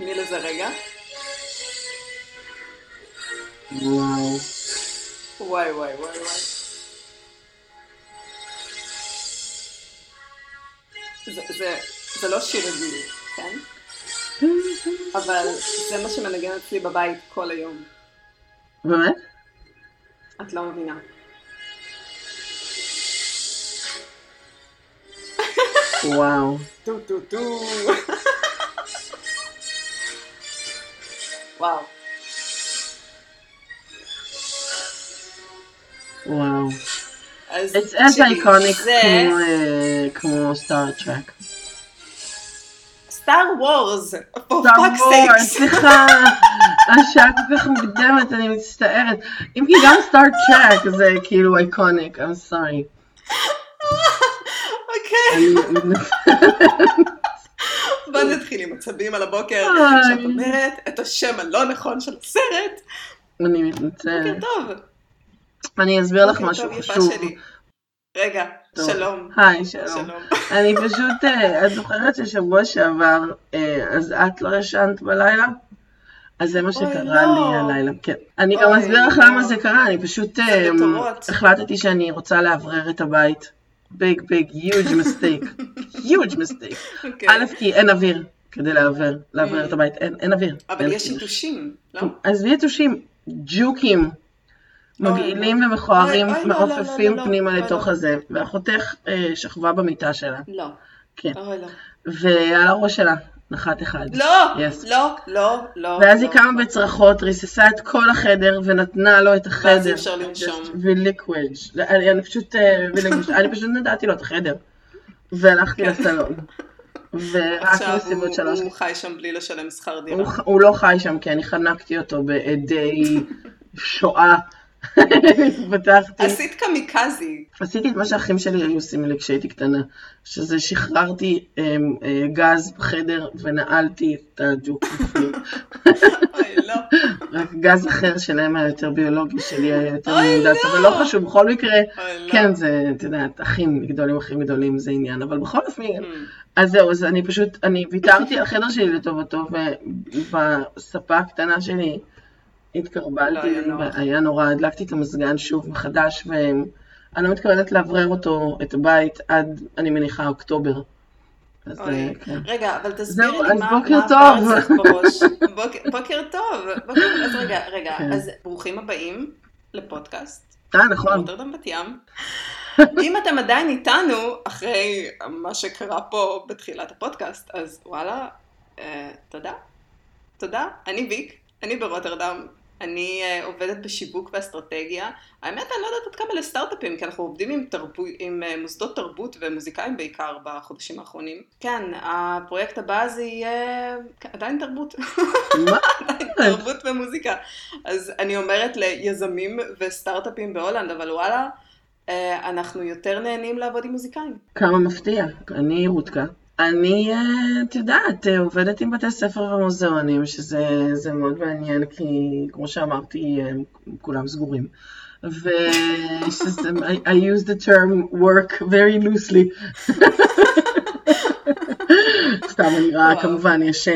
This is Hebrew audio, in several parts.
תני לזה רגע. וואו. וואי וואי וואי וואי. זה, זה, זה לא שיר רגיל, כן? אבל זה מה שמנגן אצלי בבית כל היום. באמת? את לא מבינה. וואו. טו טו טו. וואו. וואו. אז זה אה, כמו סטאר טרק. star for star sakes. סליחה, השעה כל כך מוקדמת, אני מצטערת. אם כי גם סטאר טרק זה כאילו iconic, I'm sorry. אוקיי, בוא נתחיל עם עצבים על הבוקר. שאת אומרת את השם הלא נכון של הסרט. אני בוקר מתנצלת. טוב. אני אסביר לך בוקר משהו חשוב. רגע, טוב. שלום. היי, שלום. שלום. אני פשוט, אה, את זוכרת ששבוע שעבר, אה, אז את לא ישנת בלילה? אז זה מה שקרה לא. לי הלילה, כן. אני גם אסביר לך לא. למה זה קרה, אני פשוט בתורות. החלטתי שאני רוצה לאוורר את הבית. ביג ביג, huge mistake. huge mistake. אוקיי. א', כי אין אוויר כדי לאוורר, לאוורר את הבית, אין אוויר. אבל אין- יש יתושים, לא? עזבי יתושים, ג'וקים. מגעילים לא. ומכוערים לא, לא, לא, מעופפים לא, לא. פנימה לתוך לא. הזה, ואחותך אה, שכבה במיטה שלה, לא. כן, לא. ועל הראש שלה נחת אחד. לא, Yes. לא, לא, לא. ואז היא לא. קמה בצרחות, ריססה את כל החדר ונתנה לו את החדר. ואז אי אפשר לנשום. וליקוויג'. אני אני פשוט, אה. אני פשוט נתתי לו את החדר. והלכתי כן. לסלון. ורק בסביבות שלוש. הוא חי שם בלי לשלם שכר דירה. הוא הוא לא חי שם כי אני חנקתי אותו בעדי שואה. פתחתי. עשית קמיקזי. עשיתי את מה שהאחים שלי היו עושים לי כשהייתי קטנה, שזה שחררתי אמ, אה, גז בחדר ונעלתי את הג'וק בפנים. אוי, לא. רק גז אחר שלהם היה יותר ביולוגי, שלי היה יותר מהונדס, לא. אבל לא חשוב, בכל מקרה, אוי, לא. כן, זה, את יודעת, אחים גדולים, אחים גדולים זה עניין, אבל בכל אופן, Mm. אז זהו, אז אני פשוט, אני ויתרתי על החדר שלי לטובתו, ובספה הקטנה שלי התקרבלתי, היה נוח. והיה נורא, הדלקתי את המזגן שוב מחדש, ואני לא מתכוונת לאוורר אותו, את הבית, עד, אני מניחה, אוקטובר. אז אוי. אה, כן. רגע, אבל תסבירי זהו, לי מה בוקר מה טוב. אצלך בראש. בוקר- בוקר טוב. בוקר- אז רגע, רגע, כן. אז ברוכים הבאים לפודקאסט. אה, נכון. רוטרדם בת ים. אם אתם עדיין איתנו, אחרי מה שקרה פה בתחילת הפודקאסט, אז וואלה, אה, תודה. תודה. אני ויק, אני ברוטרדם. אני אה, עובדת בשיווק ואסטרטגיה. האמת, אני לא יודעת עד כמה לסטארט-אפים, כי אנחנו עובדים עם, תרבו, עם אה, מוסדות תרבות ומוזיקאים בעיקר בחודשים האחרונים. כן, הפרויקט הבא זה יהיה כן, עדיין תרבות. מה? תרבות ומוזיקה. אז אני אומרת ליזמים וסטארט-אפים בהולנד, אבל וואלה, אה, אנחנו יותר נהנים לעבוד עם מוזיקאים. כמה מפתיע. אני רותקה. אני, אה, את יודעת, אה, עובדת עם בתי ספר ומוזיאונים, שזה זה מאוד מעניין, כי כמו שאמרתי, אה, כולם סגורים. ו... שזה- I, I use the term work very loosely. סתם, אני רואה. כמובן, יש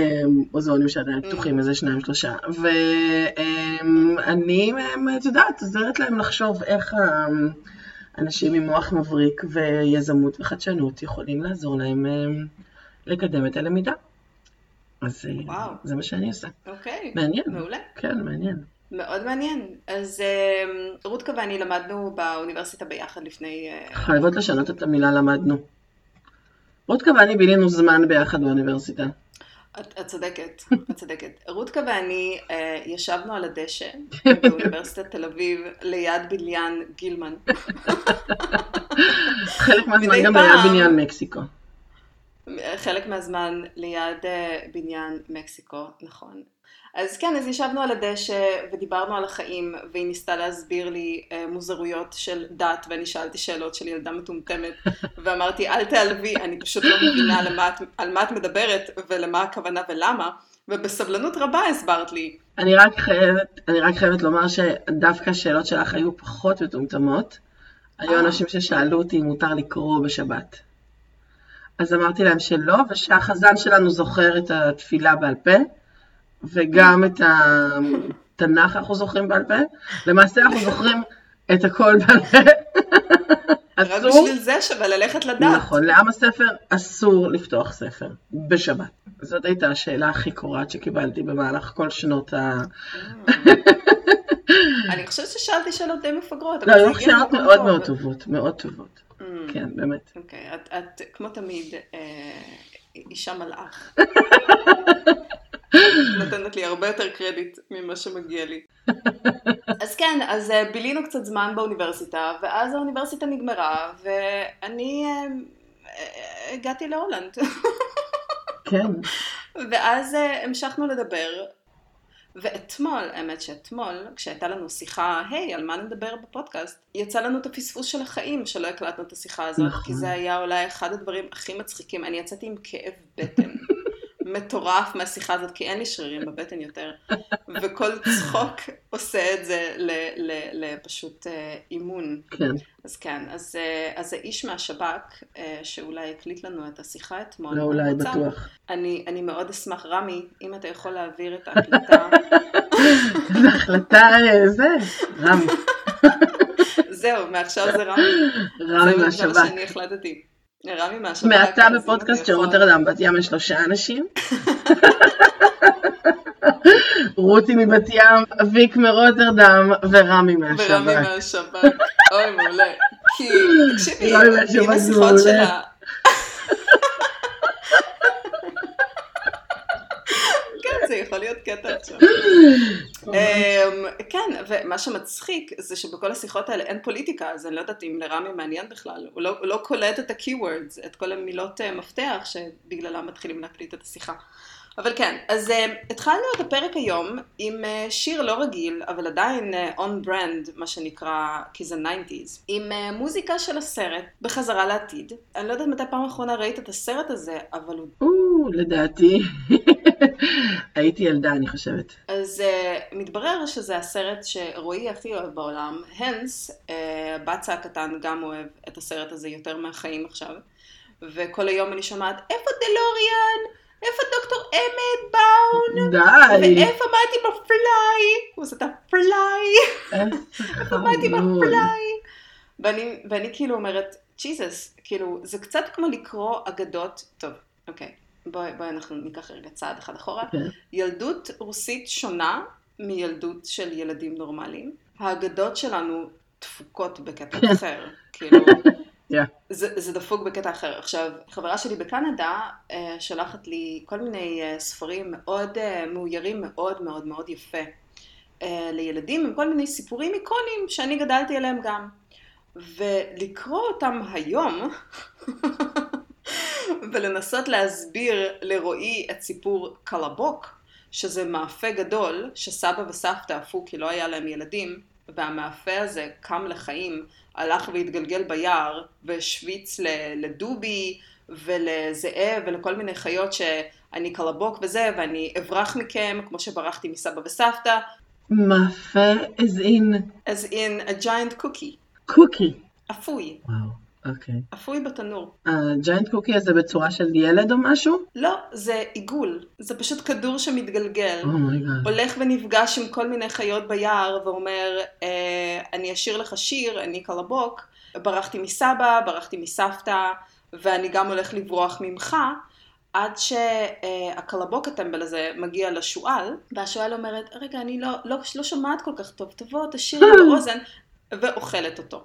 מוזיאונים שעדיין פתוחים, איזה שניים, שלושה. ואני, את יודעת, עוזרת להם לחשוב איך ה... אנשים עם מוח מבריק ויזמות וחדשנות יכולים לעזור להם אה, לקדם את הלמידה. אז אה, וואו. זה מה שאני עושה. אוקיי, מעניין. מעולה. כן, מעניין. מאוד מעניין. אז אה, רותקה ואני למדנו באוניברסיטה ביחד לפני... אה, חייבות לשנות את המילה למדנו. רותקה ואני בילינו זמן ביחד באוניברסיטה. את, את צודקת, את צודקת. רותקה ואני אה, ישבנו על הדשא באוניברסיטת תל אביב ליד בניין גילמן. חלק מהזמן גם פעם. בניין מקסיקו. חלק מהזמן ליד אה, בניין מקסיקו, נכון. אז כן, אז ישבנו על הדשא ודיברנו על החיים, והיא ניסתה להסביר לי אה, מוזרויות של דת, ואני שאלתי שאלות של ילדה מטומטמת, ואמרתי, אל תעלבי, אני פשוט לא מבינה למה את, על מה את מדברת, ולמה הכוונה ולמה, ובסבלנות רבה הסברת לי. אני רק חייבת, אני רק חייבת לומר שדווקא השאלות שלך היו פחות מטומטמות. היו אה. אנשים ששאלו אותי אם מותר לקרוא בשבת. אז אמרתי להם שלא, ושהחזן שלנו זוכר את התפילה בעל פה, וגם את התנ"ך אנחנו זוכרים בעל פה. למעשה אנחנו זוכרים את הכל בעל פה. רק בשביל זה שווה ללכת לדעת. נכון, לעם הספר אסור לפתוח ספר בשבת. זאת הייתה השאלה הכי קורעת שקיבלתי במהלך כל שנות ה... אני חושבת ששאלתי שאלות די מפגרות. לא, היו שאלות מאוד. מאוד טובות, מאוד טובות. Mm, כן, באמת. אוקיי, את- את כמו תמיד אה, אישה מלאך. נותנת לי הרבה יותר קרדיט ממה שמגיע לי. אז כן, אז אה, בילינו קצת זמן באוניברסיטה, ואז האוניברסיטה נגמרה, ואני אה, הגעתי להולנד. כן, ואז אה, המשכנו לדבר, ואתמול, האמת שאתמול, כשהייתה לנו שיחה, היי, על מה נדבר בפודקאסט, יצא לנו את הפספוס של החיים, שלא הקלטנו את השיחה הזאת, נכון. כי זה היה אולי אחד הדברים הכי מצחיקים. אני יצאתי עם כאב בטן. מטורף מהשיחה הזאת, כי אין לי שרירים בבטן יותר, וכל צחוק עושה את זה לפשוט אה, אימון. כן. אז כן, אז, אה, אז האיש מהשב"כ, אה, שאולי הקליט לנו את השיחה אתמול, לא אולי, רצה- בטוח. אני, אני מאוד אשמח, רמי, אם אתה יכול להעביר את ההקלטה. זו החלטה, זה, רמי, זהו, מעכשיו זה רמי. רמי זה מה מהשב"כ. שאני החלטתי. רמי מהשב"כ. מעתה בפודקאסט של רוטרדם בת ים יש שלושה אנשים. רותי מבת ים, ויק מרוטרדם ורמי ורמי מהשב"כ. מהשב"כ. אוי, מעולה. כי, תקשיבי, רמי מהשב"כ אם זה השיחות. שלה... כן, זה יכול להיות קטע עכשיו. אמ, כן, ומה שמצחיק זה שבכל השיחות האלה אין פוליטיקה, אז אני לא יודעת אם לרמי מעניין בכלל. הוא לא, הוא לא קולט את ה-keywords, את כל המילות אה, מפתח שבגללם מתחילים להקליט את השיחה. אבל כן, אז uh, התחלנו את הפרק היום עם uh, שיר לא רגיל, אבל עדיין uh, on brand, מה שנקרא, כי זה 90's, עם uh, מוזיקה של הסרט, בחזרה לעתיד. אני לא יודעת מתי פעם אחרונה ראית את הסרט הזה, אבל הוא... או, לדעתי, הייתי ילדה אני חושבת. אז uh, מתברר שזה הסרט שרועי הכי אוהב בעולם, הנס, uh, בצה הקטן גם אוהב את הסרט הזה יותר מהחיים עכשיו, וכל היום אני שומעת, איפה דלוריאן? איפה דוקטור אמת באון? די, ואיפה מתי בפליי? הוא עושה את הפליי. איפה מתי. בפליי? ואני, ואני כאילו אומרת, ג'יזוס, כאילו, זה קצת כמו לקרוא אגדות, טוב, אוקיי, בואי בואי אנחנו ניקח רגע צעד אחד אחורה. כן. ילדות רוסית שונה מילדות של ילדים נורמליים. האגדות שלנו דפוקות בקטע אחר, כאילו. זה, זה דפוק בקטע אחר. עכשיו, חברה שלי בקנדה אה, שלחת לי כל מיני אה, ספרים מאוד אה, מאוירים מאוד מאוד מאוד יפה אה, לילדים, עם כל מיני סיפורים איקונים שאני גדלתי עליהם גם. ולקרוא אותם היום, ולנסות להסביר לרועי את סיפור קלבוק, שזה מאפה גדול, שסבא וסבתא עפו כי לא היה להם ילדים, והמאפה הזה קם לחיים, הלך והתגלגל ביער, והשוויץ לדובי ולזאב ולכל מיני חיות שאני קלבוק וזה, ואני אברח מכם, כמו שברחתי מסבא וסבתא, מאפה as in? As in a giant cookie, קוקי. אפוי, וואו, אוקיי. אפוי בתנור. ה giant cookie הזה בצורה של ילד או משהו? לא, זה עיגול, זה פשוט כדור שמתגלגל. Oh my God. הולך ונפגש עם כל מיני חיות ביער ואומר, אה, אני אשיר לך שיר, אני קלבוק, ברחתי מסבא, ברחתי מסבתא, ואני גם הולך לברוח ממך, עד שהקלבוק הטמבל הזה מגיע לשועל, והשועל אומרת, רגע, אני לא, לא, לא שומעת כל כך טוב, תבוא, תשאיר לי באוזן, ואוכלת אותו.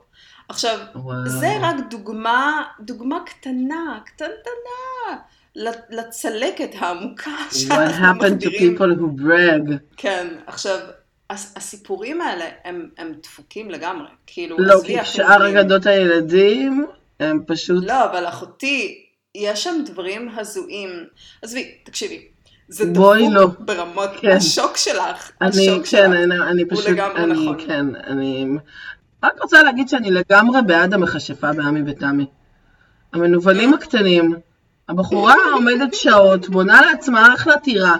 עכשיו, וואו. זה רק דוגמה, דוגמה קטנה, קטנטנה, לצלקת העמוקה What שאנחנו happened to people who brag? כן, עכשיו, הס- הסיפורים האלה הם, הם דפוקים לגמרי. כאילו, לא, כי שאר. אגדות הילדים הם פשוט... לא, אבל אחותי, יש שם דברים הזויים. עזבי, תקשיבי. זה דפוק לא. ברמות, כן. השוק שלך, אני, השוק כן, שלך. אני, אני הוא פשוט, לגמרי אני, נכון. כן, אני... רק רוצה להגיד שאני לגמרי בעד המכשפה בעמי ותמי. המנוולים הקטנים, הבחורה עומדת שעות, בונה לעצמה אחלה טירה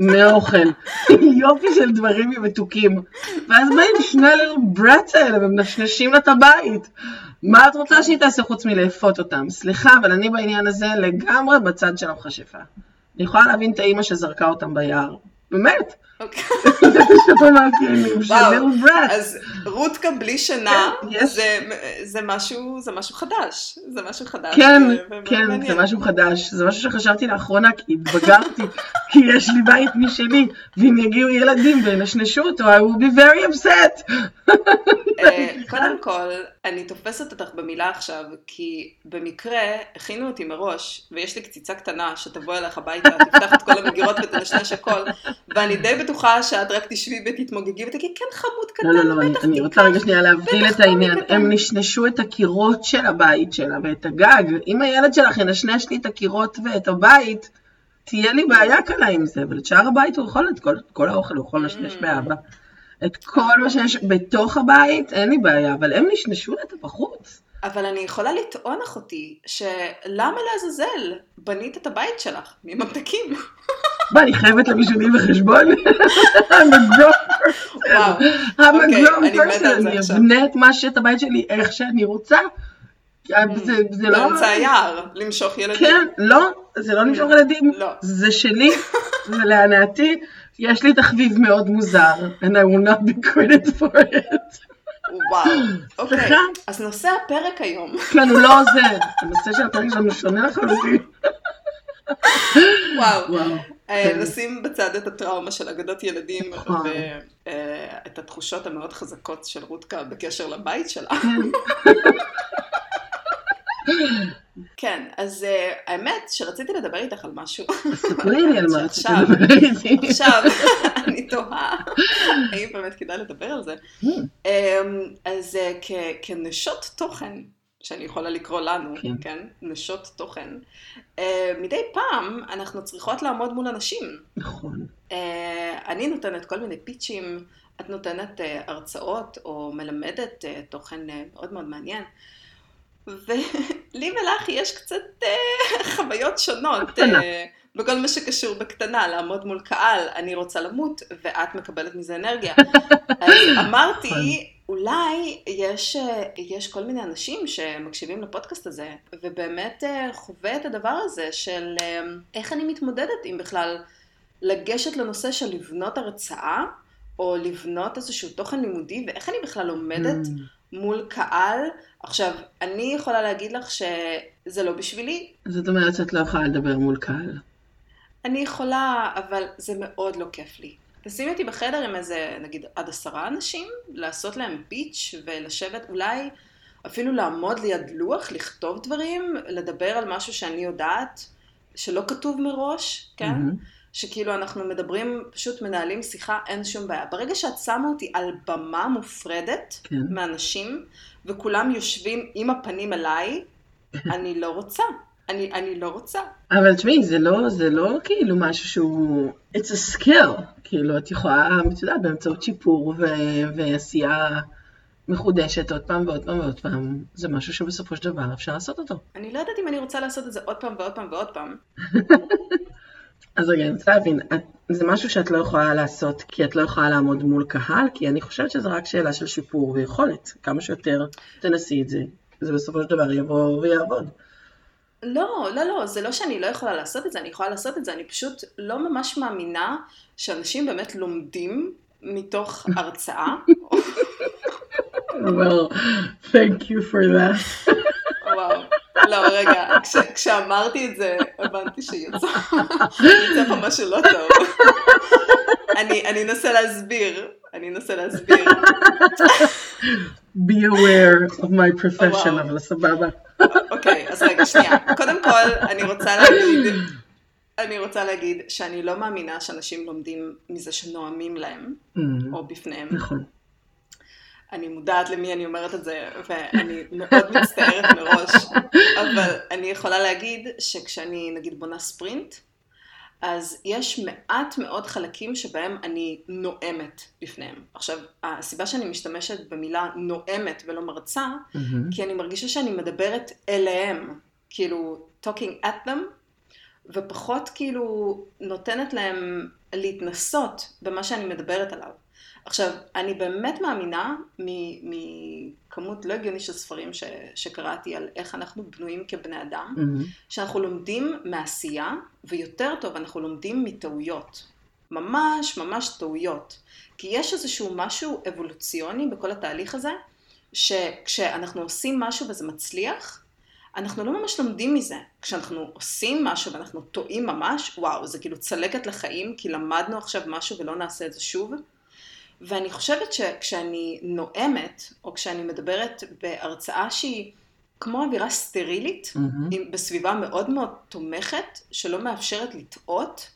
מאוכל, יופי של דברים מתוקים, ואז באים שני ליל ברטס האלה ומנשנשים לה את הבית. מה את רוצה שהיא תעשה חוץ מלאפות אותם? סליחה, אבל אני בעניין הזה לגמרי בצד של המכשפה. אני יכולה להבין את האימא שזרקה אותם ביער. באמת. אוקיי. אז רותקה בלי שינה. זה- משהו זה משהו חדש. זה משהו חדש. כן, ומאוד כן. זה משהו חדש, זה משהו שחשבתי לאחרונה, כי התבגרתי, כי יש לי בית משלי, ואם יגיעו ילדים וינשנשו אותו, I will be very upset. אה, קודם כל, אני תופסת אותך במילה עכשיו, כי במקרה הכינו אותי מראש, ויש לי קציצה קטנה שתבוא אליך הביתה, תפתח את כל המגירות ותנשנש הכל, ואני די בטוחה שאת רק תשבי ותתמוגגי ותגידי, כן חמוד קטן, לא, לא, לא, בטח אני תיקח." רוצה רגע שנייה להבדיל את העניין. הם נשנשו את הקירות של הבית שלה ואת הגג. אם הילד שלך ינשנש לי את הקירות ואת הבית, תהיה לי בעיה קלה עם זה, אבל את שאר הבית הוא יכול, את כל- כל האוכל הוא יכול לנשנש Mm. באהבה. את כל מה שיש בתוך הבית, אין לי בעיה, אבל הם נשנשו את בחוץ. אבל אני יכולה לטעון אחותי, שלמה לעזאזל בנית את הבית שלך מממתקים? מה, אני חייבת a grown person. וואו, אוקיי, אני. אבנה את מה שאת הבית שלי איך שאני רוצה. זה- זה לא... באמצע היער, למשוך ילדים. כן, לא, זה לא למשוך ילדים, לא. זה שלי, זה להנאתי, יש לי תחביב מאוד מוזר, and I will not be credited for it. וואו, אוקיי. סליחה? אז נושא הפרק היום, כן, הוא לא זה, הנושא של הפרק שלנו שונה לחלוטין. וואו. וואו. אה, כן. בצד את הטראומה של אגדות ילדים נכון. ואת התחושות המאוד חזקות של רותקה בקשר לבית שלה. כן, אז אה, האמת שרציתי לדבר איתך על משהו. ספרי לי על לדבר איתי. עכשיו, אני תוהה, האם באמת כדאי לדבר על זה. Hmm, אמ, אז אה, כנשות תוכן, שאני יכולה לקרוא לנו, כן. כן, נשות תוכן, אה, מדי פעם אנחנו צריכות לעמוד מול אנשים. נכון. אה, אני נותנת כל מיני פיצ'ים, את נותנת אה, הרצאות או מלמדת אה, תוכן אה, מאוד מאוד מעניין. ולי ולך יש קצת אה, חוויות שונות. אה, בכל מה שקשור בקטנה, לעמוד מול קהל, אני רוצה למות ואת מקבלת מזה אנרגיה. אז אמרתי, אולי יש, אה, יש כל מיני אנשים שמקשיבים לפודקאסט הזה, ובאמת חווה את הדבר הזה של איך אני מתמודדת עם בכלל לגשת לנושא של לבנות הרצאה, או לבנות איזשהו תוכן לימודי, ואיך אני בכלל עומדת Hmm, מול קהל. עכשיו, אני יכולה להגיד לך שזה לא בשבילי. זאת אומרת שאת לא יכולה לדבר מול קהל. אני יכולה, אבל זה מאוד לא כיף לי. תשימי אותי בחדר עם איזה, נגיד, עד עשרה אנשים, לעשות להם פיץ' ולשבת, אולי אפילו לעמוד ליד לוח, לכתוב דברים, לדבר על משהו שאני יודעת, שלא כתוב מראש, כן? מהמם. שכאילו אנחנו מדברים, פשוט מנהלים שיחה, אין שום בעיה. ברגע שאת שמה אותי על במה מופרדת כן. מאנשים, וכולם יושבים עם הפנים אליי, אני לא רוצה. אני, אני לא רוצה. אבל תשמעי, זה לא, זה לא כאילו משהו שהוא... It's a skill. כאילו, את יכולה, את יודעת, באמצעות שיפור ו- ועשייה מחודשת עוד פעם ועוד פעם ועוד פעם, זה משהו שבסופו של דבר אפשר לעשות אותו. אני לא יודעת אם אני רוצה לעשות את זה עוד פעם ועוד פעם ועוד פעם. אז רגע, אני רוצה להבין, את, זה משהו שאת לא יכולה לעשות כי את לא יכולה לעמוד מול קהל? כי אני חושבת שזה רק שאלה של שיפור ויכולת. כמה שיותר תנסי את זה, זה בסופו של דבר יבוא ויעבוד. לא, לא, לא, זה לא שאני לא יכולה לעשות את זה, אני יכולה לעשות את זה, אני פשוט לא ממש מאמינה שאנשים באמת לומדים מתוך הרצאה. Well, thank you for that. וואו. לא, רגע, כש, כשאמרתי את זה, הבנתי שיצא יצא פה משהו לא טוב. אני, אני אנסה להסביר, אני אנסה להסביר. Be aware of my profession. אבל סבבה. אוקיי, אז רגע, שנייה. קודם כל, אני רוצה להגיד, אני רוצה להגיד שאני לא מאמינה שאנשים לומדים מזה שנואמים להם, Mm, או בפניהם. נכון. אני מודעת למי אני אומרת את זה, ואני מאוד מצטערת מראש, אבל אני יכולה להגיד שכשאני נגיד בונה ספרינט, אז יש מעט מאוד חלקים שבהם אני נואמת בפניהם. עכשיו, הסיבה שאני משתמשת במילה נואמת ולא מרצה, מהמם. כי אני מרגישה שאני מדברת אליהם, כאילו talking at them, ופחות כאילו נותנת להם להתנסות במה שאני מדברת עליו. עכשיו, אני באמת מאמינה מכמות לא הגיונית של ספרים ש, שקראתי על איך אנחנו בנויים כבני אדם, מהמם. שאנחנו לומדים מעשייה, ויותר טוב, אנחנו לומדים מטעויות. ממש ממש טעויות. כי יש איזשהו משהו אבולוציוני בכל התהליך הזה, שכשאנחנו עושים משהו וזה מצליח, אנחנו לא ממש לומדים מזה. כשאנחנו עושים משהו ואנחנו טועים ממש, וואו, זה כאילו צלקת לחיים, כי למדנו עכשיו משהו ולא נעשה את זה שוב. ואני חושבת שכשאני נואמת, או כשאני מדברת בהרצאה שהיא כמו אווירה סטרילית, mm-hmm. בסביבה מאוד מאוד תומכת, שלא מאפשרת לטעות,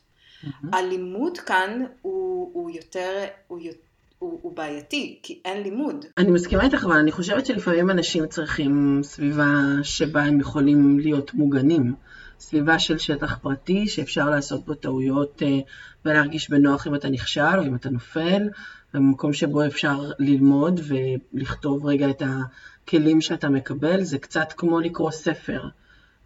mm-hmm. הלימוד כאן הוא, הוא יותר, הוא יותר הוא, הוא בעייתי, כי אין לימוד. אני מסכימה איתך, אבל אני חושבת שלפעמים אנשים צריכים סביבה שבה הם יכולים להיות מוגנים. סביבה של שטח פרטי, שאפשר לעשות בו טעויות אה, ולהרגיש בנוח אם אתה נכשל או אם אתה נופל, במקום שבו אפשר ללמוד ולכתוב רגע את הכלים שאתה מקבל, זה קצת כמו לקרוא ספר.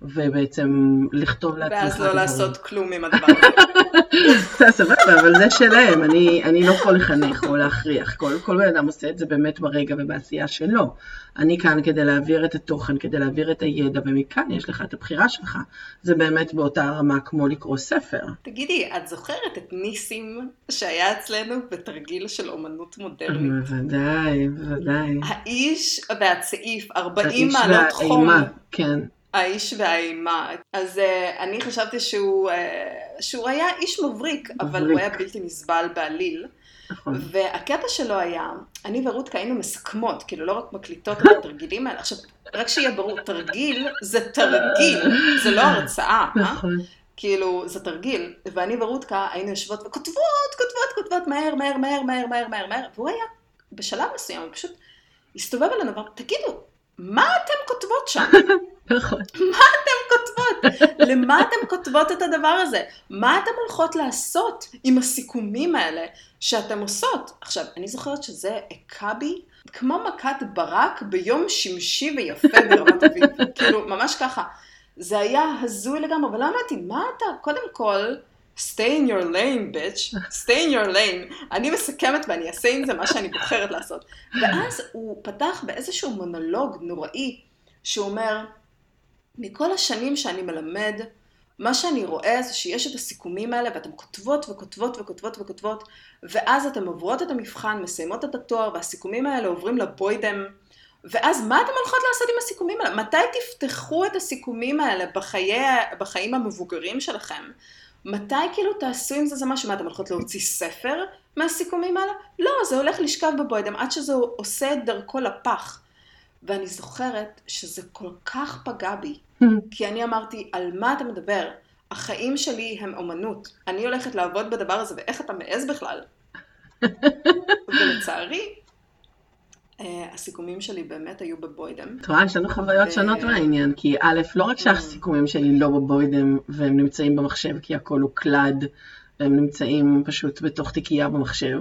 ובעצם לכתוב לעצמך ואז לא לעשות כלום עם הדבר הזה. סבבה, אבל זה שלהם, אני, אני לא יכול לחנך או להכריח, כל, כל בן אדם עושה את זה באמת ברגע ובעשייה שלו. אני כאן כדי להעביר את התוכן, כדי להעביר את הידע, ומכאן יש לך את הבחירה שלך. זה באמת באותה רמה כמו לקרוא ספר. תגידי, את זוכרת את ניסים שהיה אצלנו בתרגיל של אומנות מודרנית? בוודאי, בוודאי. האיש והצעיף, 40 מעלות חום. כן. האיש והאימה. אז uh, אני חשבתי שהוא, uh, שהוא היה איש מבריק, מבריק, אבל הוא היה בלתי נסבל בעליל. נכון. והקטע שלו היה, אני ורותקה היינו מסכמות, כאילו לא רק מקליטות את התרגילים האלה. עכשיו, רק שיהיה ברור, תרגיל זה תרגיל, זה לא הרצאה. אה? נכון. אה? כאילו, זה תרגיל, ואני ורותקה היינו יושבות וכותבות, כותבות, כותבות, מהר, מהר, מהר, מהר, מהר, מהר, מהר, והוא היה בשלב מסוים, הוא פשוט הסתובב אלינו ואמר, תגידו, מה אתם כותבות שם? נכון. מה אתן כותבות? למה אתן כותבות את הדבר הזה? מה אתן הולכות לעשות עם הסיכומים האלה שאתן עושות? עכשיו, אני זוכרת שזה הכה בי כמו מכת ברק ביום שמשי ויפה ברמת אביב. כאילו, ממש ככה. זה היה הזוי לגמרי, אבל לא אמרתי, מה אתה, קודם כל, stay in your lane, bitch, stay in your lane. אני מסכמת ואני אעשה עם זה מה שאני בוחרת לעשות. ואז הוא פתח באיזשהו מונולוג נוראי, שהוא אומר, מכל השנים שאני מלמד, מה שאני רואה זה שיש את הסיכומים האלה ואתן כותבות וכותבות וכותבות וכותבות ואז אתן עוברות את המבחן, מסיימות את התואר והסיכומים האלה עוברים לבוידם ואז מה אתן הולכות לעשות עם הסיכומים האלה? מתי תפתחו את הסיכומים האלה בחיי, בחיים המבוגרים שלכם? מתי כאילו תעשו עם זה זה משהו? מה אתן הולכות להוציא ספר מהסיכומים האלה? לא, זה הולך לשכב בבוידם עד שזה עושה את דרכו לפח. ואני זוכרת שזה כל כך פגע בי, כי אני אמרתי, על מה אתה מדבר? החיים שלי הם אומנות. אני הולכת לעבוד בדבר הזה, ואיך אתה מעז בכלל? ולצערי, הסיכומים שלי באמת היו בבוידם. את רואה, יש לנו חוויות שונות מהעניין, כי א', לא רק שהסיכומים שלי לא בבוידם, והם נמצאים במחשב כי הכל הוא קלאד, והם נמצאים פשוט בתוך תיקייה במחשב,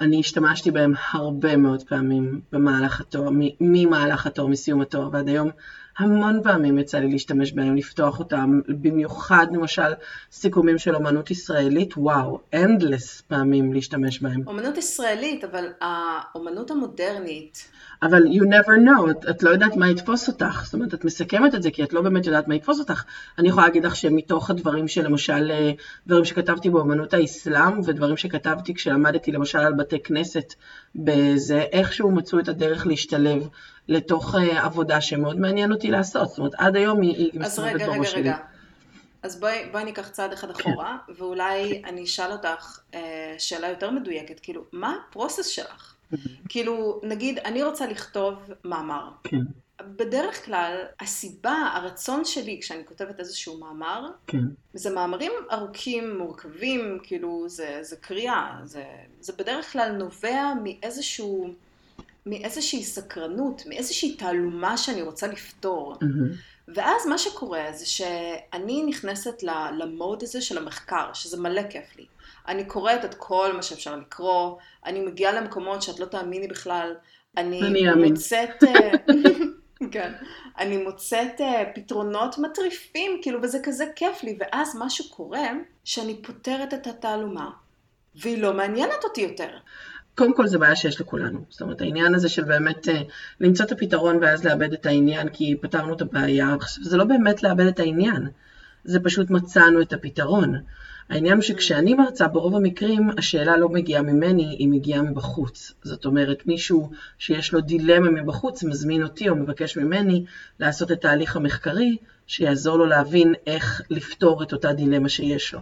אני השתמשתי בהם הרבה מאוד פעמים במהלך התואר, ממהלך התואר, מסיום התואר ועד היום. המון פעמים יצא לי להשתמש בהם, לפתוח אותם, במיוחד למשל סיכומים של אומנות ישראלית, וואו, אנדלס פעמים להשתמש בהם. אומנות ישראלית, אבל האומנות המודרנית. אבל you never know, את, את לא יודעת מה יתפוס אותך, זאת אומרת, את מסכמת את זה כי את לא באמת יודעת מה יתפוס אותך. אני יכולה להגיד לך שמתוך הדברים שלמשל, אה, דברים שכתבתי באומנות האסלאם, ודברים שכתבתי כשלמדתי למשל על בתי כנסת, בזה איכשהו מצאו את הדרך להשתלב לתוך אה, עבודה שמאוד מעניין אותי לעשות, זאת אומרת, עד היום היא מסתובבת בראש שלי. אז רגע, רגע, רגע. אז בואי, בואי ניקח צעד אחד. אחורה, כן. ואולי אני אשאל אותך אה, שאלה יותר מדויקת, כאילו, מה הפרוסס שלך? כאילו, נגיד, אני רוצה לכתוב מאמר. כן. בדרך כלל, הסיבה, הרצון שלי כשאני כותבת איזשהו מאמר, כן. זה מאמרים ארוכים, מורכבים, כאילו, זה, זה קריאה, זה, זה בדרך כלל נובע מאיזשהו... מאיזושהי סקרנות, מאיזושהי תעלומה שאני רוצה לפתור. Mm-hmm. ואז מה שקורה זה שאני נכנסת למוד הזה של המחקר, שזה מלא כיף לי. אני קוראת את כל מה שאפשר לקרוא, אני מגיעה למקומות שאת לא תאמיני בכלל. אני, אני מוצאת... אה, כן. אני מוצאת uh, פתרונות מטריפים, כאילו, וזה כזה כיף לי, ואז משהו קורה, שאני פותרת את התעלומה, והיא לא מעניינת אותי יותר. קודם כל זה בעיה שיש לכולנו. זאת אומרת, העניין הזה של באמת uh, למצוא את הפתרון ואז לאבד את העניין כי פתרנו את הבעיה, זה לא באמת לאבד את העניין. זה פשוט מצאנו את הפתרון. העניין הוא שכשאני מרצה, ברוב המקרים השאלה לא מגיעה ממני, היא מגיעה מבחוץ. זאת אומרת, מישהו שיש לו דילמה מבחוץ מזמין אותי או מבקש ממני לעשות את ההליך המחקרי, שיעזור לו להבין איך לפתור את אותה דילמה שיש לו.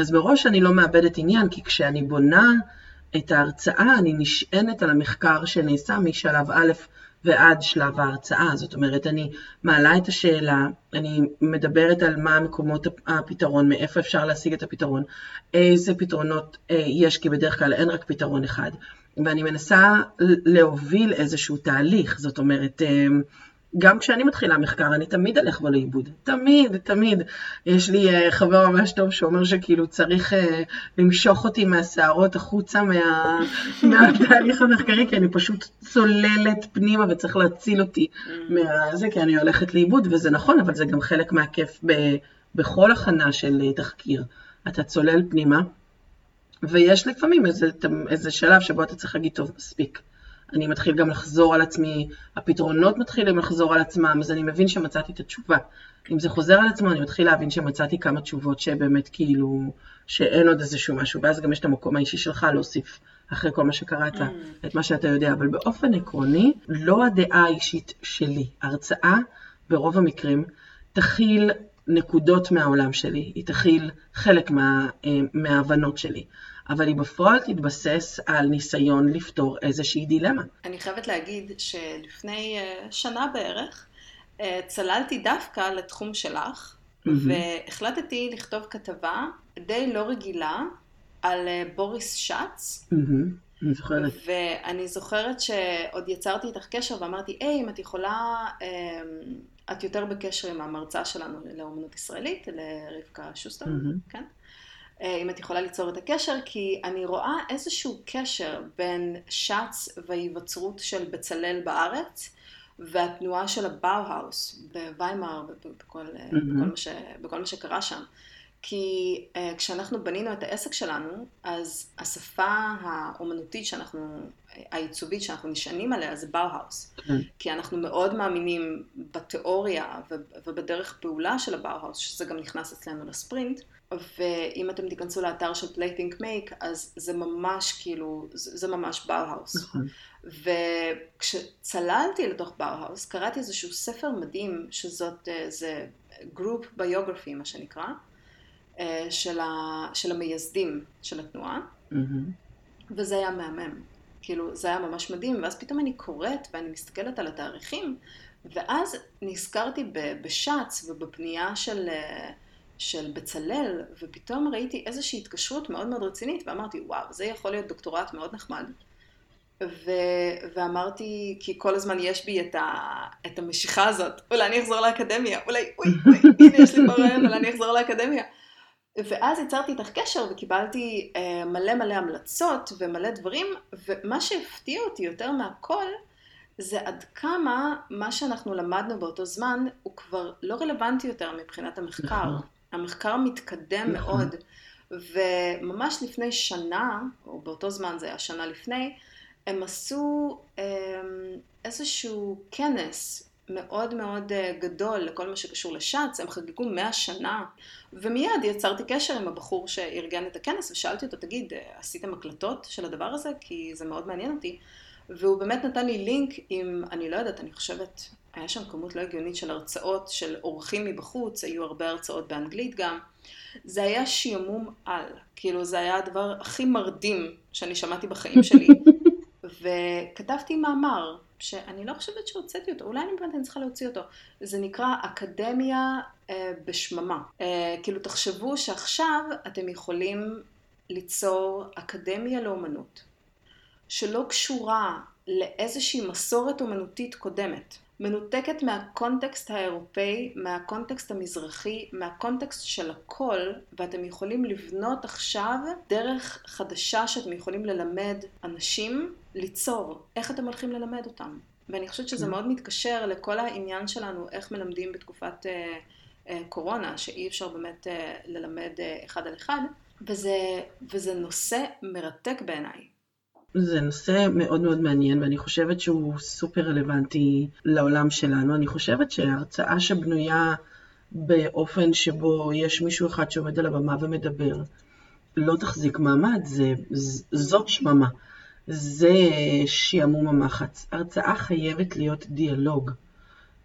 אז מראש אני לא מאבדת עניין, כי כשאני בונה את ההרצאה, אני נשענת על המחקר שנעשה משלב א' ועד שלב ההרצאה. זאת אומרת, אני מעלה את השאלה, אני מדברת על מה מקומות הפתרון, מאיפה אפשר להשיג את הפתרון, איזה פתרונות אה, יש, כי בדרך כלל אין רק פתרון אחד. ואני מנסה להוביל איזשהו תהליך, זאת אומרת, אה, גם כשאני מתחילה מחקר, אני תמיד אלך בו לאיבוד. תמיד, תמיד. יש לי uh, חבר ממש טוב שאומר שכאילו צריך uh, למשוך אותי מהשערות החוצה מה, מהתהליך המחקרי, כי אני פשוט צוללת פנימה וצריך להציל אותי mm. מזה, כי אני הולכת לאיבוד, וזה נכון, אבל זה גם חלק מהכיף ב, בכל הכנה של uh, תחקיר. אתה צולל פנימה, ויש לפעמים איזה, איזה שלב שבו אתה צריך להגיד, טוב, מספיק. אני מתחיל גם לחזור על עצמי, הפתרונות מתחילים לחזור על עצמם, אז אני מבין שמצאתי את התשובה. אם זה חוזר על עצמו, אני מתחיל להבין שמצאתי כמה תשובות שבאמת כאילו, שאין עוד איזשהו משהו, ואז גם יש את המקום האישי שלך להוסיף, אחרי כל מה שקראת, mm. את מה שאתה יודע, אבל באופן עקרוני, לא הדעה האישית שלי. הרצאה, ברוב המקרים, תכיל נקודות מהעולם שלי, היא תכיל חלק מה, אה, מההבנות שלי. אבל היא בפועל תתבסס על ניסיון לפתור איזושהי דילמה. אני חייבת להגיד שלפני uh, שנה בערך, uh, צללתי דווקא לתחום שלך, mm-hmm. והחלטתי לכתוב כתבה די לא רגילה על uh, בוריס שץ. Mm-hmm. אני זוכרת. ואני זוכרת שעוד יצרתי איתך קשר ואמרתי, היי, אם את יכולה, את יותר בקשר עם המרצה שלנו לאומנות ישראלית, לרבקה שוסטר, mm-hmm. כן? אה, אם את יכולה ליצור את הקשר, כי אני רואה איזשהו קשר בין שץ וההיווצרות של בצלאל בארץ, והתנועה של הבאו-האוס בוויימאר ובכל mm-hmm. בכל מה, ש, בכל מה שקרה שם. כי uh, כשאנחנו בנינו את העסק שלנו, אז השפה האומנותית שאנחנו, העיצובית שאנחנו נשענים עליה זה באוהאוס. Mm-hmm. כי אנחנו מאוד מאמינים בתיאוריה ובדרך פעולה של הבאוהאוס, שזה גם נכנס אצלנו לספרינט. ואם אתם תיכנסו לאתר של Playthink Make, אז זה ממש כאילו, זה, זה ממש באוהאוס. נכון. וכשצללתי לתוך באוהאוס, קראתי איזשהו ספר מדהים, שזאת, אה, זה group biography, מה שנקרא, אה, של, ה, של המייסדים של התנועה, mm-hmm. וזה היה מהמם. כאילו, זה היה ממש מדהים, ואז פתאום אני קוראת ואני מסתכלת על התאריכים, ואז נזכרתי בש"ץ ובפנייה של... אה, של בצלאל, ופתאום ראיתי איזושהי התקשרות מאוד מאוד רצינית, ואמרתי, וואו, זה יכול להיות דוקטורט מאוד נחמד. ו... ואמרתי, כי כל הזמן יש בי את, ה... את המשיכה הזאת, אולי אני אחזור לאקדמיה, אולי, אוי, אוי, הנה יש לי פה רעיון, אולי אני אחזור לאקדמיה. ואז יצרתי איתך קשר וקיבלתי אה, מלא מלא המלצות ומלא דברים, ומה שהפתיע אותי יותר מהכל, זה עד כמה מה שאנחנו למדנו באותו זמן הוא כבר לא רלוונטי יותר מבחינת המחקר. נכון. המחקר מתקדם נכון. מאוד, וממש לפני שנה, או באותו זמן זה היה שנה לפני, הם עשו אמ, איזשהו כנס מאוד מאוד אה, גדול לכל מה שקשור לשאץ, הם חגגו מאה שנה, ומיד יצרתי קשר עם הבחור שארגן את הכנס ושאלתי אותו, תגיד, אה, עשיתם הקלטות של הדבר הזה? כי זה מאוד מעניין אותי. והוא באמת נתן לי לינק עם, אני לא יודעת, אני חושבת, היה שם כמות לא הגיונית של הרצאות של אורחים מבחוץ, היו הרבה הרצאות באנגלית גם. זה היה שעמום על, כאילו זה היה הדבר הכי מרדים שאני שמעתי בחיים שלי. וכתבתי מאמר, שאני לא חושבת שהוצאתי אותו, אולי אני באמת אני צריכה להוציא אותו. זה נקרא אקדמיה אה, בשממה. אה, כאילו תחשבו שעכשיו אתם יכולים ליצור אקדמיה לאומנות, שלא קשורה לאיזושהי מסורת אומנותית קודמת. מנותקת מהקונטקסט האירופאי, מהקונטקסט המזרחי, מהקונטקסט של הכל, ואתם יכולים לבנות עכשיו דרך חדשה שאתם יכולים ללמד אנשים ליצור. איך אתם הולכים ללמד אותם? ואני חושבת שזה כן. מאוד מתקשר לכל העניין שלנו, איך מלמדים בתקופת אה, אה, קורונה, שאי אפשר באמת אה, ללמד אה, אחד על אחד, וזה, וזה נושא מרתק בעיניי. זה נושא מאוד מאוד מעניין ואני חושבת שהוא סופר רלוונטי לעולם שלנו. אני חושבת שהרצאה שבנויה באופן שבו יש מישהו אחד שעומד על הבמה ומדבר, לא תחזיק מעמד, זה, זאת שממה. זה שעמום המחץ. הרצאה חייבת להיות דיאלוג.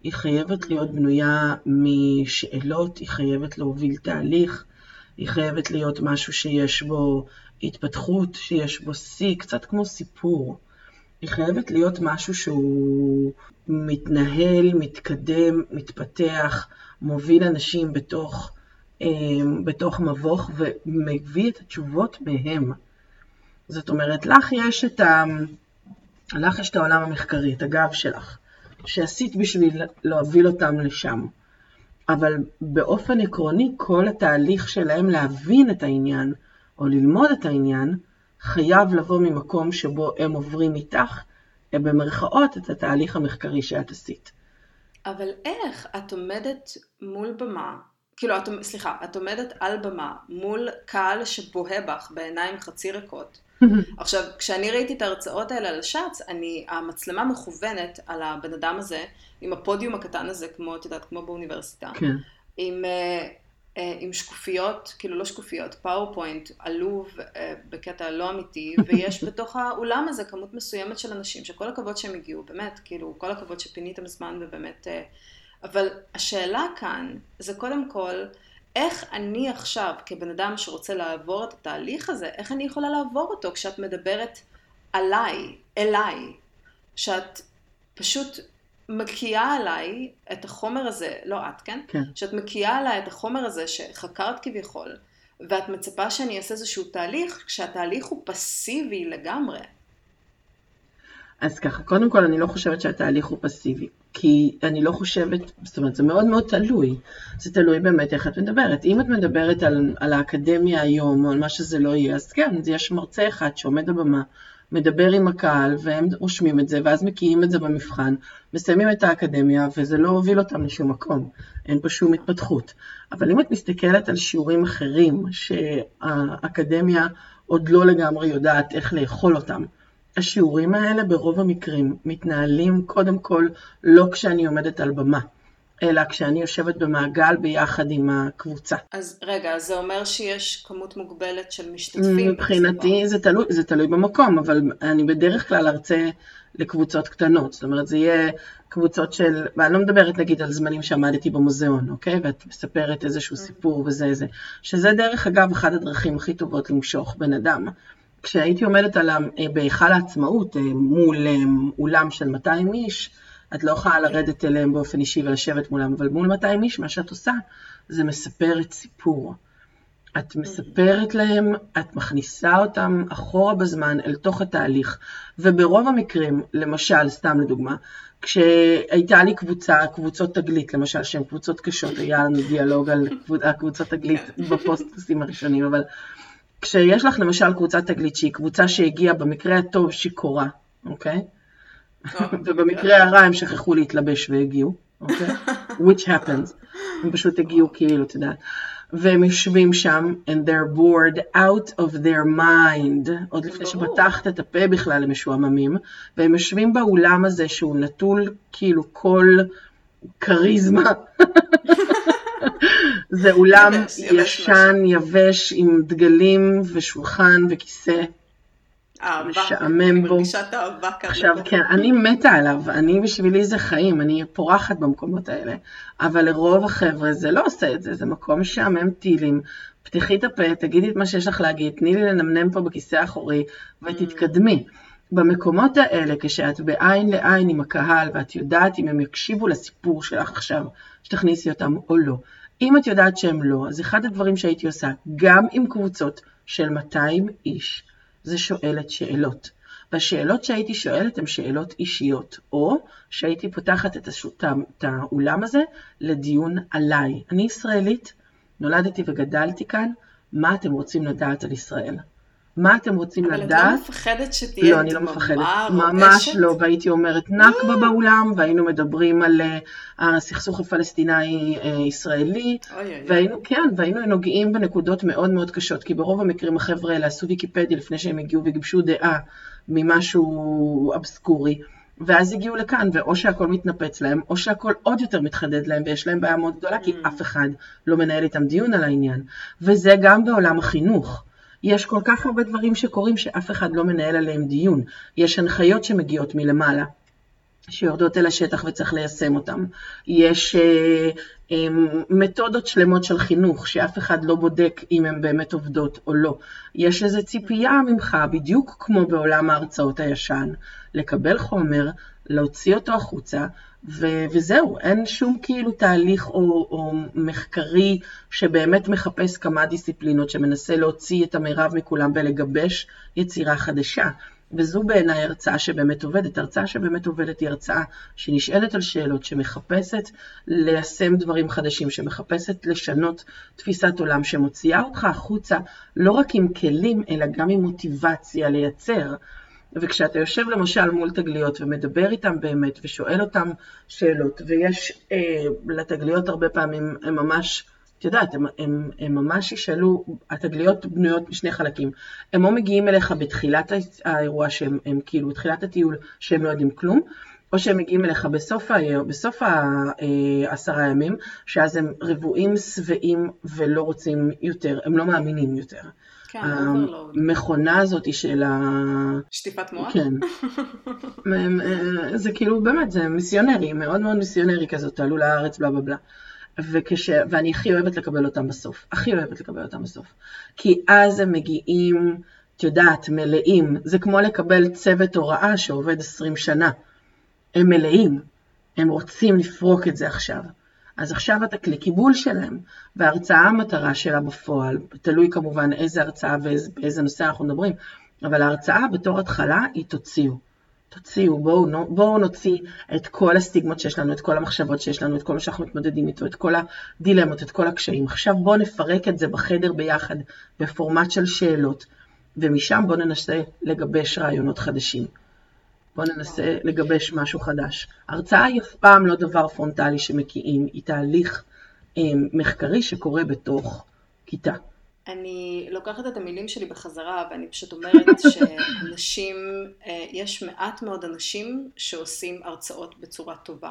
היא חייבת להיות בנויה משאלות, היא חייבת להוביל תהליך, היא חייבת להיות משהו שיש בו התפתחות, שיש בו שיא, קצת כמו סיפור. היא חייבת להיות משהו שהוא מתנהל, מתקדם, מתפתח, מוביל אנשים בתוך, אה, בתוך מבוך ומביא את התשובות מהם. זאת אומרת, לך יש את, ה... לך יש את העולם המחקרי, את הגב שלך, שעשית בשביל להוביל אותם לשם. אבל באופן עקרוני, כל התהליך שלהם להבין את העניין, או ללמוד את העניין, חייב לבוא ממקום שבו הם עוברים איתך, במרכאות, את התהליך המחקרי שאת עשית. אבל איך את עומדת מול במה, כאילו, את, סליחה, את עומדת על במה מול קהל שבוהה בך בעיניים חצי ריקות. עכשיו, כשאני ראיתי את ההרצאות האלה על השץ, אני, המצלמה מכוונת על הבן אדם הזה, עם הפודיום הקטן הזה, כמו, את יודעת, כמו באוניברסיטה. כן. עם, אה, עם שקופיות, כאילו לא שקופיות, PowerPoint עלוב אה, בקטע לא אמיתי, ויש בתוך האולם הזה כמות מסוימת של אנשים, שכל הכבוד שהם הגיעו, באמת, כאילו, כל הכבוד שפיניתם זמן ובאמת... אבל השאלה כאן, זה קודם כל, איך אני עכשיו, כבן אדם שרוצה לעבור את התהליך הזה, איך אני יכולה לעבור אותו כשאת מדברת עליי, אליי, שאת פשוט מקיאה עליי את החומר הזה, לא את, כן? כן. שאת מקיאה עליי את החומר הזה שחקרת כביכול, ואת מצפה שאני אעשה איזשהו תהליך, כשהתהליך הוא פסיבי לגמרי. אז ככה, קודם כל אני לא חושבת שהתהליך הוא פסיבי, כי אני לא חושבת, זאת אומרת זה מאוד מאוד תלוי, זה תלוי באמת איך את מדברת. אם את מדברת על, על האקדמיה היום או על מה שזה לא יהיה, אז כן, יש מרצה אחד שעומד על במה מדבר עם הקהל, והם רושמים את זה, ואז מקיאים את זה במבחן, מסיימים את האקדמיה, וזה לא הוביל אותם לשום מקום, אין פה שום התפתחות. אבל אם את מסתכלת על שיעורים אחרים, שהאקדמיה עוד לא לגמרי יודעת איך לאכול אותם, השיעורים האלה ברוב המקרים מתנהלים קודם כל לא כשאני עומדת על במה. אלא כשאני יושבת במעגל ביחד עם הקבוצה. אז רגע, זה אומר שיש כמות מוגבלת של משתתפים? מבחינתי זה תלוי, זה תלוי במקום, אבל אני בדרך כלל ארצה לקבוצות קטנות. זאת אומרת, זה יהיה קבוצות של, ואני לא מדברת נגיד על זמנים שעמדתי במוזיאון, אוקיי? ואת מספרת איזשהו mm. סיפור וזה זה. שזה דרך אגב אחת הדרכים הכי טובות למשוך בן אדם. כשהייתי עומדת על, בהיכל העצמאות אה, מול אה, אולם של 200 איש, את לא יכולה לרדת אליהם באופן אישי ולשבת מולם, אבל מול 200 איש, מה שאת עושה, זה מספרת סיפור. את מספרת להם, את מכניסה אותם אחורה בזמן אל תוך התהליך, וברוב המקרים, למשל, סתם לדוגמה, כשהייתה לי קבוצה, קבוצות תגלית, למשל, שהן קבוצות קשות, היה לנו דיאלוג על קבוצות תגלית בפוסטקאסים הראשונים, אבל כשיש לך למשל קבוצת תגלית שהיא קבוצה שהגיעה במקרה הטוב שיכורה, אוקיי? ובמקרה הרע הם שכחו להתלבש והגיעו, אוקיי? which happens. הם פשוט הגיעו כאילו, אתה יודע. והם יושבים שם, and they're bored out of their mind, עוד לפני שפתחת את הפה בכלל הם משועממים, והם יושבים באולם הזה שהוא נטול כאילו כל כריזמה. זה אולם ישן, יבש, עם דגלים ושולחן וכיסא. משעמם בו. מרגישה את האהבה כאן. עכשיו, כן, אני מתה עליו, אני בשבילי זה חיים, אני פורחת במקומות האלה, אבל לרוב החבר'ה זה לא עושה את זה, זה מקום משעמם טילים. פתחי את הפה, תגידי את מה שיש לך להגיד, תני לי לנמנם פה בכיסא האחורי ותתקדמי. במקומות האלה, כשאת בעין לעין עם הקהל ואת יודעת אם הם יקשיבו לסיפור שלך עכשיו, שתכניסי אותם או לא. אם את יודעת שהם לא, אז אחד הדברים שהייתי עושה, גם עם קבוצות של 200 איש, זה שואלת שאלות. והשאלות שהייתי שואלת הן שאלות אישיות, או שהייתי פותחת את, השוט, את האולם הזה לדיון עליי. אני ישראלית, נולדתי וגדלתי כאן, מה אתם רוצים לדעת על ישראל? מה אתם רוצים אבל לדעת? אבל את לא מפחדת שתהיה לא, אני לא מפחדת. ממש לא, והייתי אומרת נכבה באולם, והיינו מדברים על אה, הסכסוך הפלסטיני-ישראלי, והיינו, כן, והיינו נוגעים בנקודות מאוד מאוד קשות, כי ברוב המקרים החבר'ה האלה עשו ויקיפדיה לפני שהם הגיעו וגיבשו דעה ממשהו אבסקורי. ואז הגיעו לכאן, ואו שהכל מתנפץ להם, או שהכל עוד יותר מתחדד להם, ויש להם בעיה מאוד גדולה, כי אף אחד לא מנהל איתם דיון על העניין. וזה גם בעולם החינוך. יש כל כך הרבה דברים שקורים שאף אחד לא מנהל עליהם דיון. יש הנחיות שמגיעות מלמעלה, שיורדות אל השטח וצריך ליישם אותן. יש אה, אה, מתודות שלמות של חינוך שאף אחד לא בודק אם הן באמת עובדות או לא. יש איזו ציפייה ממך, בדיוק כמו בעולם ההרצאות הישן, לקבל חומר, להוציא אותו החוצה, ו- וזהו, אין שום כאילו תהליך או, או מחקרי שבאמת מחפש כמה דיסציפלינות, שמנסה להוציא את המרב מכולם ולגבש יצירה חדשה. וזו בעיניי הרצאה שבאמת עובדת. הרצאה שבאמת עובדת היא הרצאה שנשאלת על שאלות, שמחפשת ליישם דברים חדשים, שמחפשת לשנות תפיסת עולם, שמוציאה אותך החוצה לא רק עם כלים, אלא גם עם מוטיבציה לייצר. וכשאתה יושב למשל מול תגליות ומדבר איתם באמת ושואל אותם שאלות, ויש אה, לתגליות הרבה פעמים, הם ממש את יודעת, הם, הם, הם ממש ישאלו, התגליות בנויות משני חלקים. הם או מגיעים אליך בתחילת האירוע, שהם הם, כאילו, בתחילת הטיול, שהם לא יודעים כלום, או שהם מגיעים אליך בסוף, ה, בסוף העשרה ימים, שאז הם רבועים, שבעים ולא רוצים יותר, הם לא מאמינים יותר. כן. המכונה הזאת של ה... שטיפת מוח? כן. זה כאילו, באמת, זה מיסיונרי, מאוד מאוד מיסיונרי כזאת, תעלו לארץ, בלה בלה בלה. וכש... ואני הכי אוהבת לקבל אותם בסוף, הכי אוהבת לקבל אותם בסוף. כי אז הם מגיעים, את יודעת, מלאים. זה כמו לקבל צוות הוראה שעובד 20 שנה. הם מלאים, הם רוצים לפרוק את זה עכשיו. אז עכשיו אתה כלי קיבול שלהם, וההרצאה המטרה שלה בפועל, תלוי כמובן איזה הרצאה ובאיזה נושא אנחנו מדברים, אבל ההרצאה בתור התחלה היא תוציאו. תוציאו, בואו, בואו נוציא את כל הסטיגמות שיש לנו, את כל המחשבות שיש לנו, את כל מה שאנחנו מתמודדים איתו, את כל הדילמות, את כל הקשיים. עכשיו בואו נפרק את זה בחדר ביחד, בפורמט של שאלות, ומשם בואו ננסה לגבש רעיונות חדשים. בואו ננסה לגבש משהו חדש. הרצאה היא אף פעם לא דבר פרונטלי שמקיאים, היא תהליך אה, מחקרי שקורה בתוך כיתה. אני לוקחת את המילים שלי בחזרה ואני פשוט אומרת שאנשים, אה, יש מעט מאוד אנשים שעושים הרצאות בצורה טובה.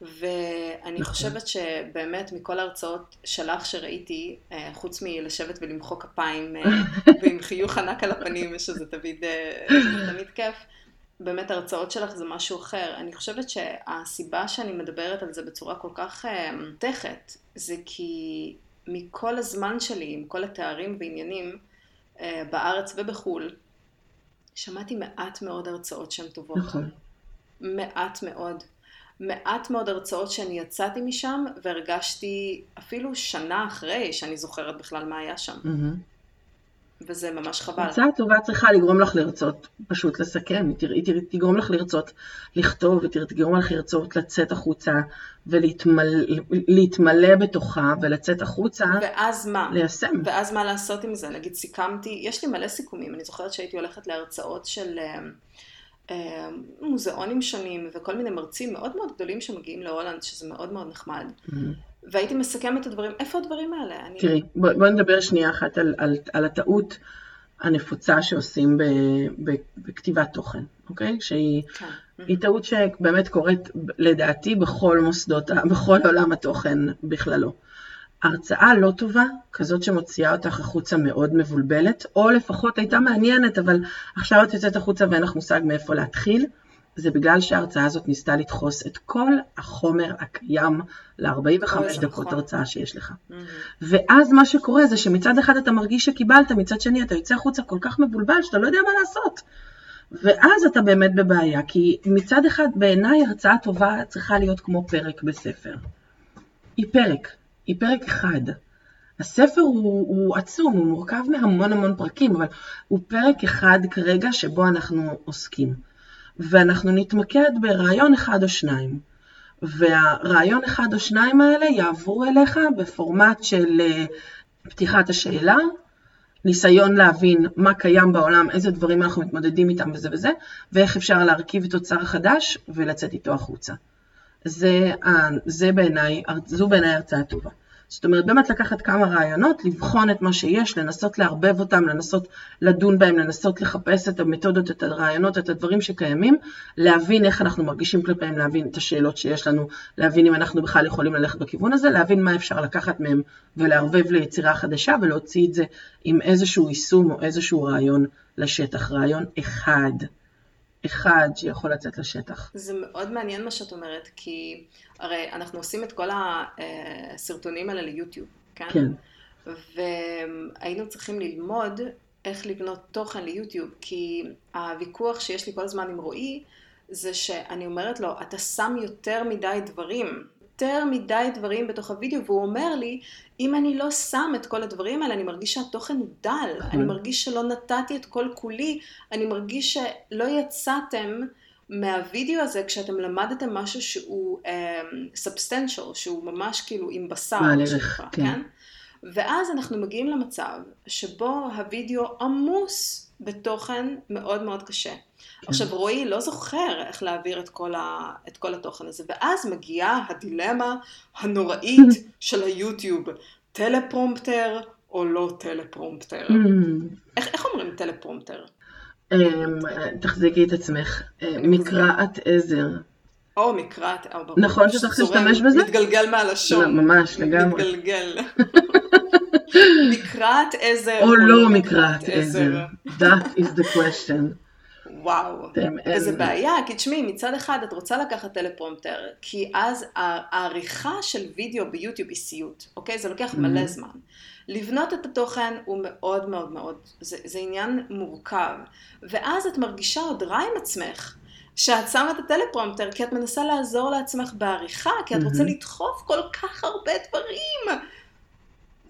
ואני נכון. חושבת שבאמת מכל ההרצאות שלך שראיתי, אה, חוץ מלשבת ולמחוא כפיים אה, ועם חיוך ענק על הפנים, שזה תמיד, תמיד כיף, באמת ההרצאות שלך זה משהו אחר. אני חושבת שהסיבה שאני מדברת על זה בצורה כל כך מותכת, זה כי מכל הזמן שלי, עם כל התארים ועניינים אה, בארץ ובחו"ל, שמעתי מעט מאוד הרצאות שהן טובות. נכון. מעט מאוד. מעט מאוד הרצאות שאני יצאתי משם והרגשתי אפילו שנה אחרי שאני זוכרת בכלל מה היה שם. Mm-hmm. וזה ממש חבל. הצעה טובה צריכה לגרום לך לרצות פשוט לסכם, היא תגרום לך לרצות לכתוב, היא תגרום לך לרצות לצאת החוצה ולהתמלא בתוכה ולצאת החוצה. ואז מה? ליישם. ואז מה לעשות עם זה? נגיד סיכמתי, יש לי מלא סיכומים, אני זוכרת שהייתי הולכת להרצאות של... אה, אה, מוזיאונים שונים וכל מיני מרצים מאוד מאוד גדולים שמגיעים להולנד, שזה מאוד מאוד נחמד. Mm-hmm. והייתי מסכמת את הדברים, איפה הדברים האלה? אני... תראי, בואי בוא נדבר שנייה אחת על, על, על הטעות הנפוצה שעושים ב, ב, בכתיבת תוכן, אוקיי? שהיא כן. טעות שבאמת קורית לדעתי בכל מוסדות, בכל עולם התוכן בכללו. הרצאה לא טובה, כזאת שמוציאה אותך החוצה מאוד מבולבלת, או לפחות הייתה מעניינת, אבל עכשיו את יוצאת החוצה ואין לך מושג מאיפה להתחיל, זה בגלל שההרצאה הזאת ניסתה לדחוס את כל החומר הקיים ל-45 דקות נכון. הרצאה שיש לך. Mm-hmm. ואז מה שקורה זה שמצד אחד אתה מרגיש שקיבלת, מצד שני אתה יוצא החוצה כל כך מבולבל שאתה לא יודע מה לעשות. ואז אתה באמת בבעיה, כי מצד אחד בעיניי הרצאה טובה צריכה להיות כמו פרק בספר. היא פרק, היא פרק אחד. הספר הוא, הוא עצום, הוא מורכב מהמון המון פרקים, אבל הוא פרק אחד כרגע שבו אנחנו עוסקים. ואנחנו נתמקד ברעיון אחד או שניים. והרעיון אחד או שניים האלה יעברו אליך בפורמט של אה, פתיחת השאלה, ניסיון להבין מה קיים בעולם, איזה דברים אנחנו מתמודדים איתם וזה וזה, ואיך אפשר להרכיב תוצר חדש ולצאת איתו החוצה. זה, זה בעיניי, זו בעיניי הרצאה טובה. זאת אומרת, באמת לקחת כמה רעיונות, לבחון את מה שיש, לנסות לערבב אותם, לנסות לדון בהם, לנסות לחפש את המתודות, את הרעיונות, את הדברים שקיימים, להבין איך אנחנו מרגישים כלפיהם, להבין את השאלות שיש לנו, להבין אם אנחנו בכלל יכולים ללכת בכיוון הזה, להבין מה אפשר לקחת מהם ולערבב ליצירה חדשה ולהוציא את זה עם איזשהו יישום או איזשהו רעיון לשטח, רעיון אחד. אחד שיכול לצאת לשטח. זה מאוד מעניין מה שאת אומרת, כי הרי אנחנו עושים את כל הסרטונים האלה ליוטיוב, כן? כן. והיינו צריכים ללמוד איך לבנות תוכן ליוטיוב, כי הוויכוח שיש לי כל הזמן עם רועי, זה שאני אומרת לו, אתה שם יותר מדי דברים, יותר מדי דברים בתוך הוידאו, והוא אומר לי, אם אני לא שם את כל הדברים האלה, אני מרגיש שהתוכן הוא דל. אני מרגיש שלא נתתי את כל כולי, אני מרגיש שלא יצאתם מהווידאו הזה כשאתם למדתם משהו שהוא סאבסטנציאל, um, שהוא ממש כאילו עם בשר, מערך, כן. כן? ואז אנחנו מגיעים למצב שבו הווידאו עמוס בתוכן מאוד מאוד קשה. כן. עכשיו רועי לא זוכר איך להעביר את כל, ה, את כל התוכן הזה, ואז מגיעה הדילמה הנוראית של היוטיוב, טלפרומפטר או לא טלפרומפטר. Mm. איך, איך אומרים טלפרומפטר? אמ, תחזיקי את עצמך, אה, מקראת עזר. או מקראת, נכון שצריך להשתמש בזה? מתגלגל מהלשון. לא, ממש, לגמרי. מתגלגל. מקראת עזר. או לא, לא מקראת עזר. That is the question. וואו, וזה בעיה, כי תשמעי, מצד אחד את רוצה לקחת טלפרומטר, כי אז העריכה של וידאו ביוטיוב היא סיוט, אוקיי? זה לוקח מלא זמן. לבנות את התוכן הוא מאוד מאוד מאוד, זה, זה עניין מורכב. ואז את מרגישה עוד רע עם עצמך, שאת שמה את הטלפרומטר, כי את מנסה לעזור לעצמך בעריכה, כי את רוצה לדחוף כל כך הרבה דברים.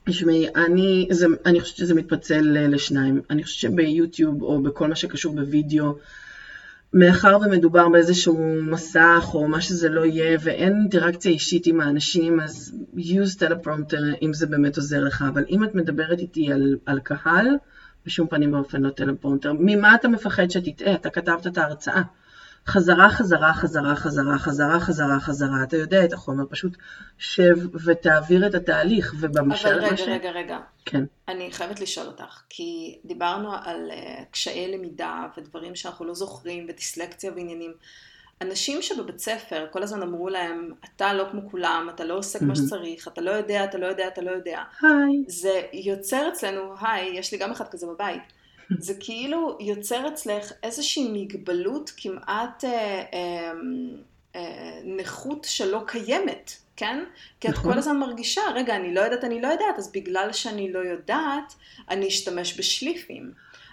תשמעי, אני, אני חושבת שזה מתפצל לשניים. אני חושבת שביוטיוב או בכל מה שקשור בווידאו, מאחר ומדובר באיזשהו מסך או מה שזה לא יהיה ואין אינטראקציה אישית עם האנשים, אז use teleprompter אם זה באמת עוזר לך. אבל אם את מדברת איתי על, על קהל, בשום פנים ואופן לא טלפרומטר. ממה אתה מפחד שתטעה? אתה כתבת את ההרצאה. חזרה, חזרה, חזרה, חזרה, חזרה, חזרה, חזרה, אתה יודע את החומר, פשוט שב ותעביר את התהליך, ובמשל... אבל רגע, ש... רגע, רגע. כן. אני חייבת לשאול אותך, כי דיברנו על uh, קשיי למידה ודברים שאנחנו לא זוכרים, ודיסלקציה ועניינים. אנשים שבבית ספר כל הזמן אמרו להם, אתה לא כמו כולם, אתה לא עושה כמו שצריך, אתה לא יודע, אתה לא יודע, אתה לא יודע. היי. זה יוצר אצלנו, היי, יש לי גם אחד כזה בבית. זה כאילו יוצר אצלך איזושהי מגבלות כמעט אה, אה, אה, נכות שלא קיימת, כן? כי את נכון. כל הזמן מרגישה, רגע, אני לא יודעת, אני לא יודעת, אז בגלל שאני לא יודעת, אני אשתמש בשליפים.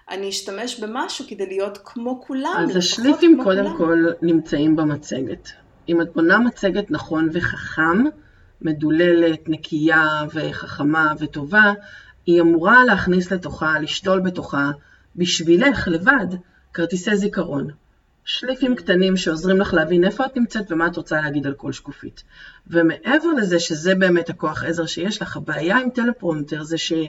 אני אשתמש במשהו כדי להיות כמו כולם. אז השליפים קודם כולם. כל נמצאים במצגת. אם את בונה מצגת נכון וחכם, מדוללת, נקייה וחכמה וטובה, היא אמורה להכניס לתוכה, לשתול בתוכה בשבילך לבד כרטיסי זיכרון. שליפים קטנים שעוזרים לך להבין איפה את נמצאת ומה את רוצה להגיד על כל שקופית. ומעבר לזה שזה באמת הכוח עזר שיש לך, הבעיה עם טלפרומטר זה שהוא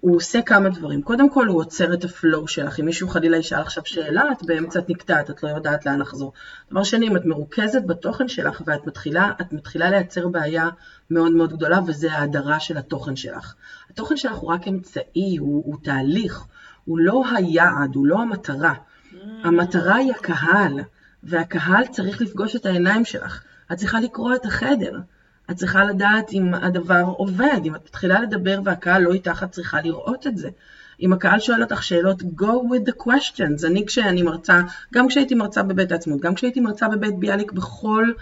עושה כמה דברים. קודם כל הוא עוצר את הפלואו שלך. אם מישהו חלילה ישאל עכשיו שאלה, את באמצע את נקטעת, את לא יודעת לאן לחזור. דבר שני, אם את מרוכזת בתוכן שלך ואת מתחילה, את מתחילה לייצר בעיה מאוד מאוד גדולה, וזה ההדרה של התוכן שלך. התוכן שלך הוא רק אמצעי, הוא, הוא תהליך. הוא לא היעד, הוא לא המטרה. המטרה היא הקהל, והקהל צריך לפגוש את העיניים שלך. את צריכה לקרוא את החדר. את צריכה לדעת אם הדבר עובד, אם את מתחילה לדבר והקהל לא איתך, את צריכה לראות את זה. אם הקהל שואל אותך שאלות, go with the questions. אני כשאני מרצה, גם כשהייתי מרצה בבית העצמות, גם כשהייתי מרצה בבית ביאליק, בכל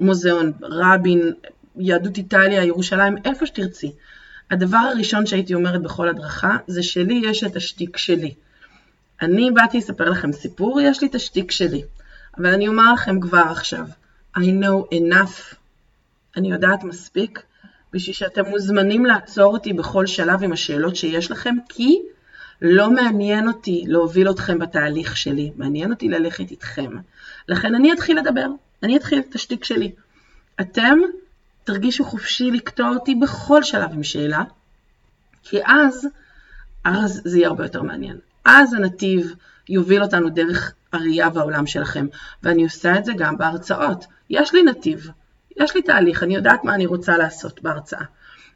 מוזיאון, רבין, יהדות איטליה, ירושלים, איפה שתרצי. הדבר הראשון שהייתי אומרת בכל הדרכה, זה שלי יש את השטיק שלי. אני באתי לספר לכם סיפור, יש לי את השטיק שלי. אבל אני אומר לכם כבר עכשיו, I know enough, אני יודעת מספיק, בשביל שאתם מוזמנים לעצור אותי בכל שלב עם השאלות שיש לכם, כי לא מעניין אותי להוביל אתכם בתהליך שלי, מעניין אותי ללכת איתכם. לכן אני אתחיל לדבר, אני אתחיל את השטיק שלי. אתם תרגישו חופשי לקטוע אותי בכל שלב עם שאלה, כי אז, אז זה יהיה הרבה יותר מעניין. אז הנתיב יוביל אותנו דרך הראייה והעולם שלכם, ואני עושה את זה גם בהרצאות. יש לי נתיב, יש לי תהליך, אני יודעת מה אני רוצה לעשות בהרצאה.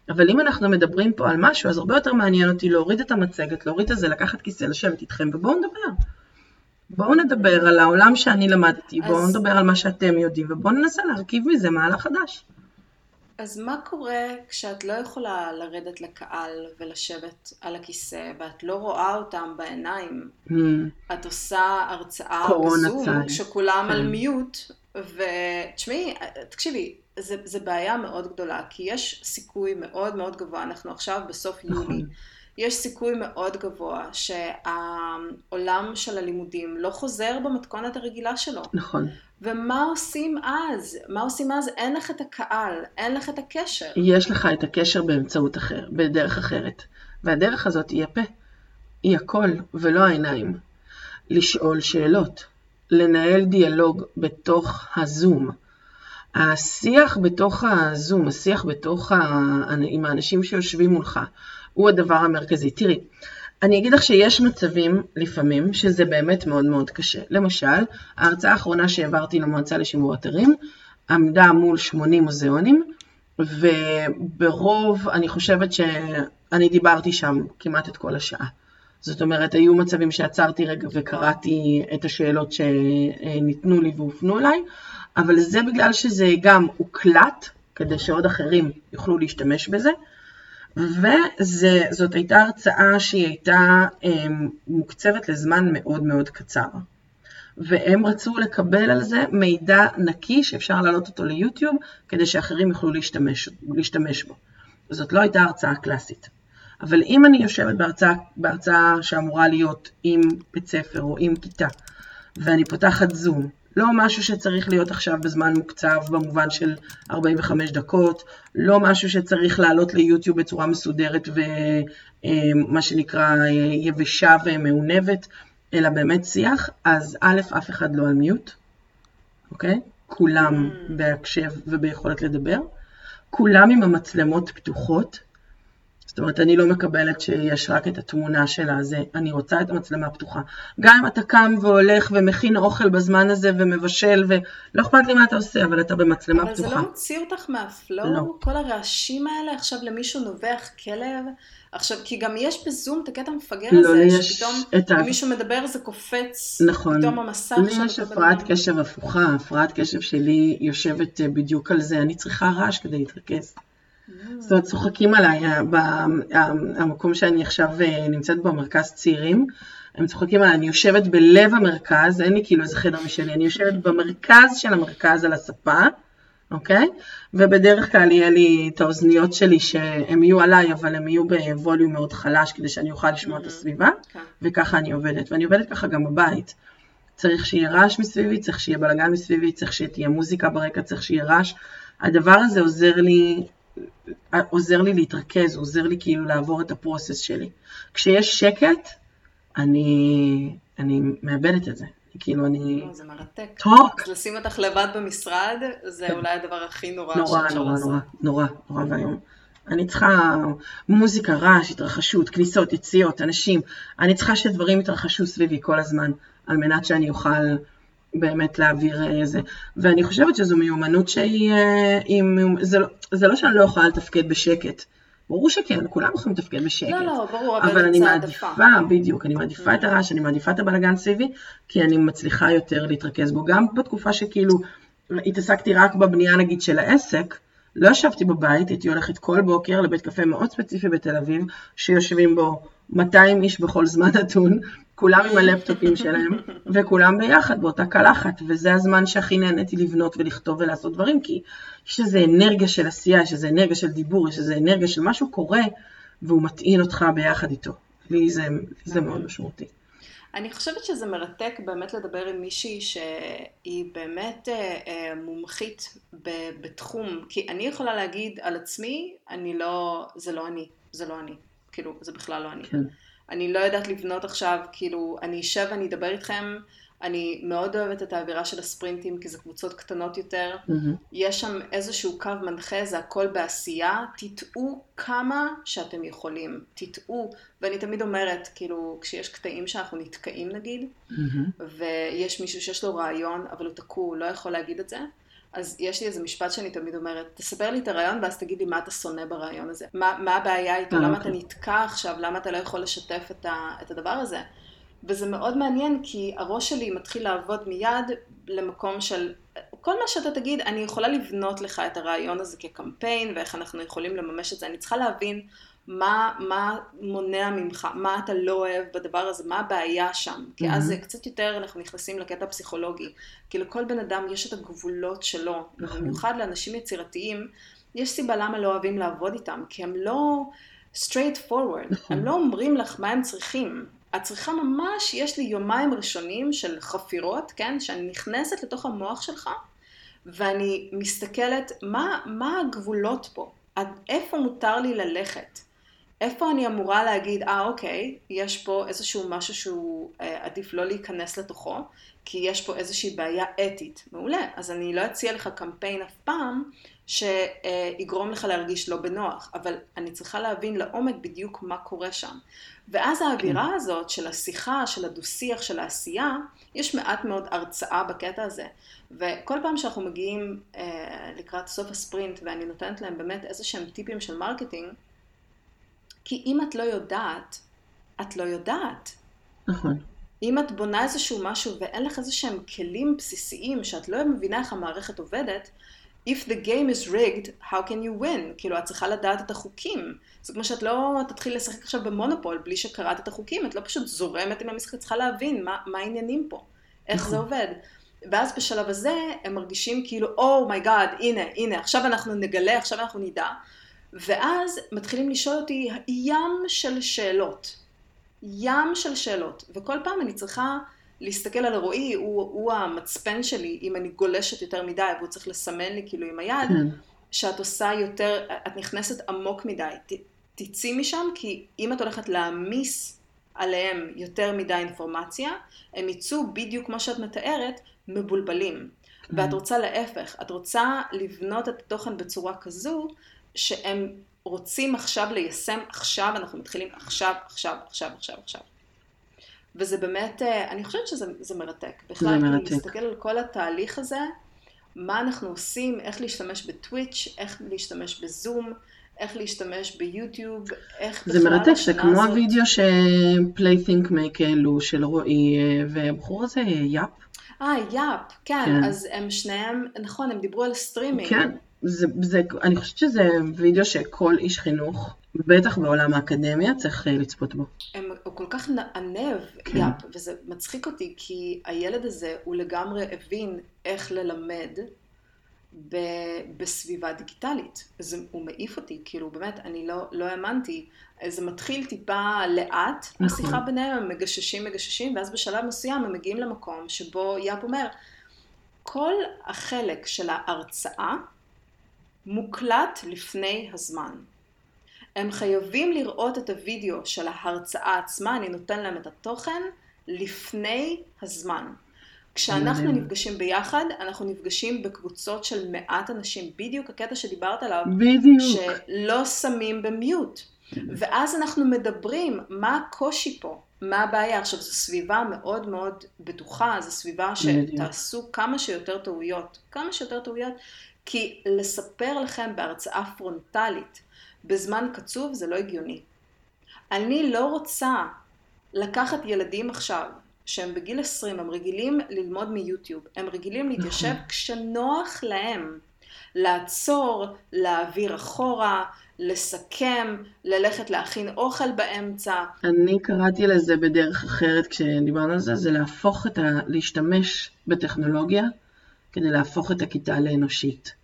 אבל אם אנחנו מדברים פה על משהו, אז הרבה יותר מעניין אותי להוריד את המצגת, להוריד את זה, לקחת כיסא, לשבת איתכם, ובואו נדבר. בואו נדבר על העולם שאני למדתי, בואו אז- נדבר על מה שאתם יודעים, ובואו ננסה להרכיב מזה מהלך חדש. אז מה קורה כשאת לא יכולה לרדת לקהל ולשבת על הכיסא, ואת לא רואה אותם בעיניים? Hmm, את עושה הרצאה בזום, צי. כשכולם כן. על מיוט, ותשמעי, תקשיבי, זה, זה בעיה מאוד גדולה, כי יש סיכוי מאוד מאוד גבוה, אנחנו עכשיו בסוף נכון. יולי, יש סיכוי מאוד גבוה שהעולם של הלימודים לא חוזר במתכונת הרגילה שלו. נכון. ומה עושים אז? מה עושים אז? אין לך את הקהל, אין לך את הקשר. יש לך את הקשר באמצעות אחר, בדרך אחרת. והדרך הזאת היא הפה. היא הכל, ולא העיניים. לשאול שאלות. לנהל דיאלוג בתוך הזום. השיח בתוך הזום, השיח בתוך ה... עם האנשים שיושבים מולך, הוא הדבר המרכזי. תראי, אני אגיד לך שיש מצבים לפעמים שזה באמת מאוד מאוד קשה. למשל, ההרצאה האחרונה שהעברתי למועצה לשימור אתרים עמדה מול 80 מוזיאונים, וברוב, אני חושבת שאני דיברתי שם כמעט את כל השעה. זאת אומרת, היו מצבים שעצרתי רגע וקראתי את השאלות שניתנו לי והופנו אליי, אבל זה בגלל שזה גם הוקלט, כדי שעוד אחרים יוכלו להשתמש בזה, וזאת הייתה הרצאה שהיא הייתה הם, מוקצבת לזמן מאוד מאוד קצר. והם רצו לקבל על זה מידע נקי שאפשר להעלות אותו ליוטיוב, כדי שאחרים יוכלו להשתמש, להשתמש בו. זאת לא הייתה הרצאה קלאסית. אבל אם אני יושבת בהרצאה, בהרצאה שאמורה להיות עם בית ספר או עם כיתה, ואני פותחת זום, לא משהו שצריך להיות עכשיו בזמן מוקצב במובן של 45 דקות, לא משהו שצריך לעלות ליוטיוב בצורה מסודרת ומה שנקרא יבשה ומעונבת, אלא באמת שיח, אז א', אף אחד לא על מיוט, אוקיי? כולם בהקשב וביכולת לדבר, כולם עם המצלמות פתוחות, זאת אומרת, אני לא מקבלת שיש רק את התמונה של הזה, אני רוצה את המצלמה פתוחה. גם אם אתה קם והולך ומכין אוכל בזמן הזה ומבשל, ולא אכפת לי מה אתה עושה, אבל אתה במצלמה אבל פתוחה. זה לא מוציא אותך מהפלואו? לא. כל הרעשים האלה, עכשיו למישהו נובח כלב? עכשיו, כי גם יש בזום את הקטע המפגר לא, הזה, יש שפתאום את ה- מישהו מדבר זה קופץ, נכון. פתאום המסך לי של יש הפרעת. קשב הפוכה, הפרעת קשב שלי יושבת אה, בדיוק על זה, אני צריכה רעש כדי להתרכז. זאת אומרת, צוחקים עליי, ה- ב- ה- המקום שאני עכשיו אה, נמצאת במרכז צעירים, הם צוחקים עליי, אני יושבת בלב המרכז, אין לי כאילו איזה חדר משלי, אני יושבת במרכז של המרכז על הספה, אוקיי? ובדרך כלל יהיה לי את האוזניות שלי שהן יהיו עליי, אבל הן יהיו בווליום מאוד חלש, כדי שאני אוכל לשמוע את הסביבה, כן. וככה אני עובדת. ואני עובדת ככה גם בבית. צריך שיהיה רעש מסביבי, צריך שיהיה בלאגן מסביבי, צריך שתהיה מוזיקה ברקע, צריך שיהיה רעש. הדבר הזה עוזר לי, עוזר לי להתרכז, עוזר לי כאילו לעבור את הפרוסס שלי. כשיש שקט, אני, אני מאבדת את זה. כאילו אני... זה מרתק. טוק! לשים אותך לבד במשרד, זה כן. אולי הדבר הכי נורא נורא, נורא. נורא, נורא, נורא ואיום. אני צריכה מוזיקה, רעש, התרחשות, כניסות, יציאות, אנשים. אני צריכה שדברים יתרחשו סביבי כל הזמן, על מנת שאני אוכל באמת להעביר איזה. ואני חושבת שזו מיומנות שהיא... אה, היא מיומ- זה, לא, זה לא שאני לא יכולה לתפקד בשקט. ברור שכן, כולם יכולים לתפקד בשקט. לא, לא, ברור, אבל אבל אני מעדיפה, העדפה. בדיוק, אני מעדיפה את הרעש, אני מעדיפה את הבלגן סביבי, כי אני מצליחה יותר להתרכז בו. גם בתקופה שכאילו התעסקתי רק בבנייה נגיד של העסק, לא ישבתי בבית, הייתי הולכת כל בוקר לבית קפה מאוד ספציפי בתל אביב, שיושבים בו 200 איש בכל זמן נתון, כולם עם הלפטופים שלהם, וכולם ביחד באותה קלחת, וזה הזמן שהכי נהניתי לבנות ולכתוב ולעשות דברים, כי יש איזו אנרגיה של עשייה, יש איזו אנרגיה של דיבור, יש איזו אנרגיה של משהו קורה, והוא מטעין אותך ביחד איתו. לי זה, זה מאוד משמעותי. אני חושבת שזה מרתק באמת לדבר עם מישהי שהיא באמת אה, אה, מומחית ב, בתחום, כי אני יכולה להגיד על עצמי, אני לא, זה לא אני, זה לא אני, כאילו, זה בכלל לא אני. כן. אני לא יודעת לבנות עכשיו, כאילו, אני אשב ואני אדבר איתכם, אני מאוד אוהבת את האווירה של הספרינטים, כי זה קבוצות קטנות יותר. מהמם. יש שם איזשהו קו מנחה, זה הכל בעשייה, תטעו כמה שאתם יכולים, תטעו. ואני תמיד אומרת, כאילו, כשיש קטעים שאנחנו נתקעים נגיד, מהמם. ויש מישהו שיש לו רעיון, אבל הוא תקוע, הוא לא יכול להגיד את זה, אז יש לי איזה משפט שאני תמיד אומרת, תספר לי את הרעיון ואז תגיד לי מה אתה שונא ברעיון הזה. מה, מה הבעיה איתו, אה, למה אוקיי. אתה נתקע עכשיו, למה אתה לא יכול לשתף את, ה, את הדבר הזה. וזה מאוד מעניין כי הראש שלי מתחיל לעבוד מיד למקום של, כל מה שאתה תגיד, אני יכולה לבנות לך את הרעיון הזה כקמפיין ואיך אנחנו יכולים לממש את זה. אני צריכה להבין מה, מה מונע ממך, מה אתה לא אוהב בדבר הזה, מה הבעיה שם. כי אז זה קצת יותר, אנחנו נכנסים לקטע פסיכולוגי. כי לכל בן אדם יש את הגבולות שלו, נכון. במיוחד לאנשים יצירתיים, יש סיבה למה לא אוהבים לעבוד איתם, כי הם לא straight forward, נכון. הם לא אומרים לך מה הם צריכים. את צריכה ממש, יש לי יומיים ראשונים של חפירות, כן, שאני נכנסת לתוך המוח שלך, ואני מסתכלת, מה, מה הגבולות פה? עד איפה מותר לי ללכת? איפה אני אמורה להגיד, אה אוקיי, יש פה איזשהו משהו שהוא אה, עדיף לא להיכנס לתוכו, כי יש פה איזושהי בעיה אתית. מעולה, אז אני לא אציע לך קמפיין אף פעם שיגרום לך להרגיש לא בנוח, אבל אני צריכה להבין לעומק בדיוק מה קורה שם. ואז האווירה הזאת של השיחה, של הדו-שיח, של העשייה, יש מעט מאוד הרצאה בקטע הזה. וכל פעם שאנחנו מגיעים אה, לקראת סוף הספרינט ואני נותנת להם באמת איזה שהם טיפים של marketing, כי אם את לא יודעת, את לא יודעת. נכון. אם את בונה איזשהו משהו ואין לך איזה שהם כלים בסיסיים שאת לא מבינה איך המערכת עובדת, If the game is rigged, how can you win? כאילו, את צריכה לדעת את החוקים. זה כמו שאת לא תתחיל לשחק עכשיו במונופול בלי שקראת את החוקים, את לא פשוט זורמת עם המשחק, את צריכה להבין מה, מה העניינים פה, איך זה עובד. ואז בשלב הזה הם מרגישים כאילו, oh הנה, הנה, עכשיו אנחנו נגלה, עכשיו אנחנו נדע. ואז מתחילים לשאול אותי ים של שאלות. ים של שאלות. וכל פעם אני צריכה להסתכל על רועי, הוא, הוא המצפן שלי, אם אני גולשת יותר מדי, והוא צריך לסמן לי כאילו עם היד, כן. שאת עושה יותר, את נכנסת עמוק מדי. ת, תצאי משם, כי אם את הולכת להעמיס עליהם יותר מדי אינפורמציה, הם יצאו בדיוק כמו שאת מתארת, מבולבלים. ואת רוצה להפך, את רוצה לבנות את התוכן בצורה כזו, שהם רוצים עכשיו ליישם עכשיו, אנחנו מתחילים עכשיו, עכשיו, עכשיו, עכשיו, עכשיו. וזה באמת, אה, אני חושבת שזה זה מרתק. בכלל, זה מרתק. להסתכל על כל התהליך הזה, מה אנחנו עושים, איך להשתמש בטוויץ', איך להשתמש בזום, איך להשתמש ביוטיוב, איך זה בכלל מרתק, זה כמו הזאת- הוידאו ש Playthink Make העלו של רועי אה, והבחור הזה, יאפ. אה, יאפ, כן, כן. אז הם שניהם, נכון, הם דיברו על סטרימינג. כן, זה, זה, אני חושבת שזה וידאו שכל איש חינוך, בטח בעולם האקדמיה, צריך אה, לצפות בו. הם, הוא כל כך נענב, כן. יאפ, וזה מצחיק אותי, כי הילד הזה, הוא לגמרי הבין איך ללמד ב, בסביבה דיגיטלית. זה, הוא מעיף אותי, כאילו, באמת, אני לא, לא האמנתי. זה מתחיל טיפה לאט, נכון. השיחה ביניהם, הם מגששים, מגששים, ואז בשלב מסוים הם מגיעים למקום שבו יאפ אומר, כל החלק של ההרצאה מוקלט לפני הזמן. הם חייבים לראות את הוידאו של ההרצאה עצמה, אני נותן להם את התוכן, לפני הזמן. כשאנחנו. נפגשים ביחד, אנחנו נפגשים בקבוצות של מעט אנשים, בדיוק הקטע שדיברת עליו, בדיוק. שלא שמים במיוט. ואז אנחנו מדברים, מה הקושי פה? מה הבעיה? עכשיו, זו סביבה מאוד מאוד בטוחה, זו סביבה. שתעשו כמה שיותר טעויות. כמה שיותר טעויות, כי לספר לכם בהרצאה פרונטלית בזמן קצוב זה לא הגיוני. אני לא רוצה לקחת ילדים עכשיו, שהם בגיל 20, הם רגילים ללמוד מיוטיוב, הם רגילים להתיישב נכון. כשנוח להם. לעצור, להעביר אחורה, לסכם, ללכת להכין אוכל באמצע. אני קראתי לזה בדרך אחרת כשדיברנו על זה, זה להפוך את ה... להשתמש בטכנולוגיה כדי להפוך את הכיתה לאנושית.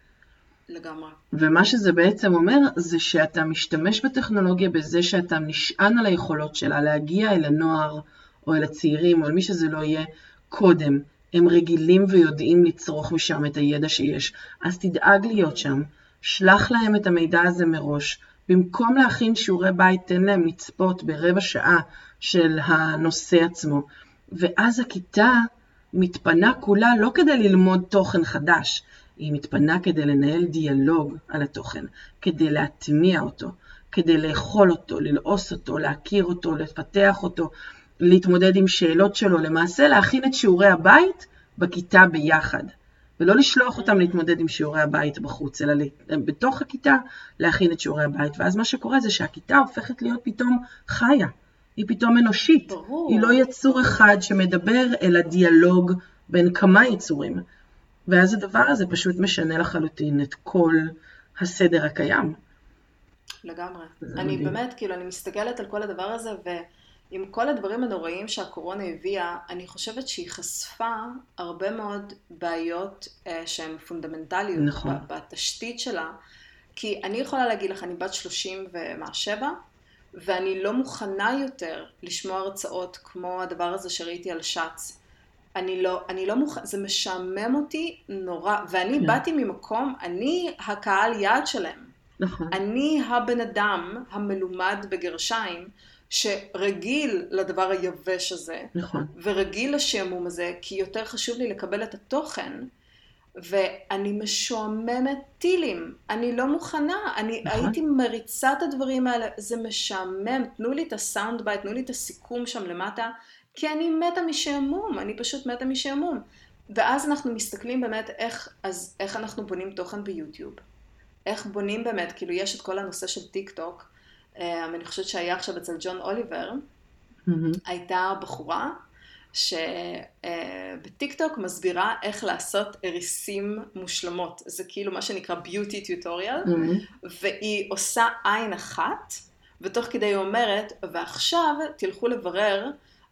לגמרי. ומה שזה בעצם אומר, זה שאתה משתמש בטכנולוגיה בזה שאתה נשען על היכולות שלה להגיע אל הנוער, או אל הצעירים, או אל מי שזה לא יהיה, קודם. הם רגילים ויודעים לצרוך משם את הידע שיש. אז תדאג להיות שם, שלח להם את המידע הזה מראש. במקום להכין שיעורי בית, תן להם לצפות ברבע שעה של הנושא עצמו. ואז הכיתה מתפנה כולה לא כדי ללמוד תוכן חדש, היא מתפנה כדי לנהל דיאלוג על התוכן, כדי להטמיע אותו, כדי לאכול אותו, ללעוס אותו, להכיר אותו, לפתח אותו, להתמודד עם שאלות שלו, למעשה להכין את שיעורי הבית בכיתה ביחד. ולא לשלוח אותם להתמודד עם שיעורי הבית בחוץ, אלא בתוך הכיתה להכין את שיעורי הבית. ואז מה שקורה זה שהכיתה הופכת להיות פתאום חיה, היא פתאום אנושית. ברור. היא לא יצור אחד שמדבר, אלא דיאלוג בין כמה יצורים. ואז הדבר הזה פשוט משנה לחלוטין את כל הסדר הקיים. לגמרי. אני מדהים. באמת, כאילו, אני מסתכלת על כל הדבר הזה, ועם כל הדברים הנוראים שהקורונה הביאה, אני חושבת שהיא חשפה הרבה מאוד בעיות אה, שהן פונדמנטליות נכון. בתשתית שלה. כי אני יכולה להגיד לך, אני בת 30 ומשבע, ואני לא מוכנה יותר לשמוע הרצאות כמו הדבר הזה שראיתי על שץ. אני לא, אני לא מוכנה, זה משעמם אותי נורא, ואני כן. באתי ממקום, אני הקהל יעד שלהם. נכון. אני הבן אדם המלומד בגרשיים, שרגיל לדבר היבש הזה, נכון. ורגיל לשעמום הזה, כי יותר חשוב לי לקבל את התוכן, ואני משועממת טילים. אני לא מוכנה, אני נכון. הייתי מריצה את הדברים האלה, זה משעמם, תנו לי את ה sound bite, תנו לי את הסיכום שם למטה, כי אני מתה משעמום, אני פשוט מתה משעמום. ואז אנחנו מסתכלים באמת איך, אז איך אנחנו בונים תוכן ביוטיוב. איך בונים באמת, כאילו יש את כל הנושא של טיק טוק, אה, אני חושבת שהיה עכשיו אצל ג'ון אוליבר, מהמם. הייתה בחורה שבטיק טוק מסבירה איך לעשות ריסים מושלמות. זה כאילו מה שנקרא beauty tutorial, מהמם. והיא עושה עין אחת, ותוך כדי היא אומרת, ועכשיו תלכו לברר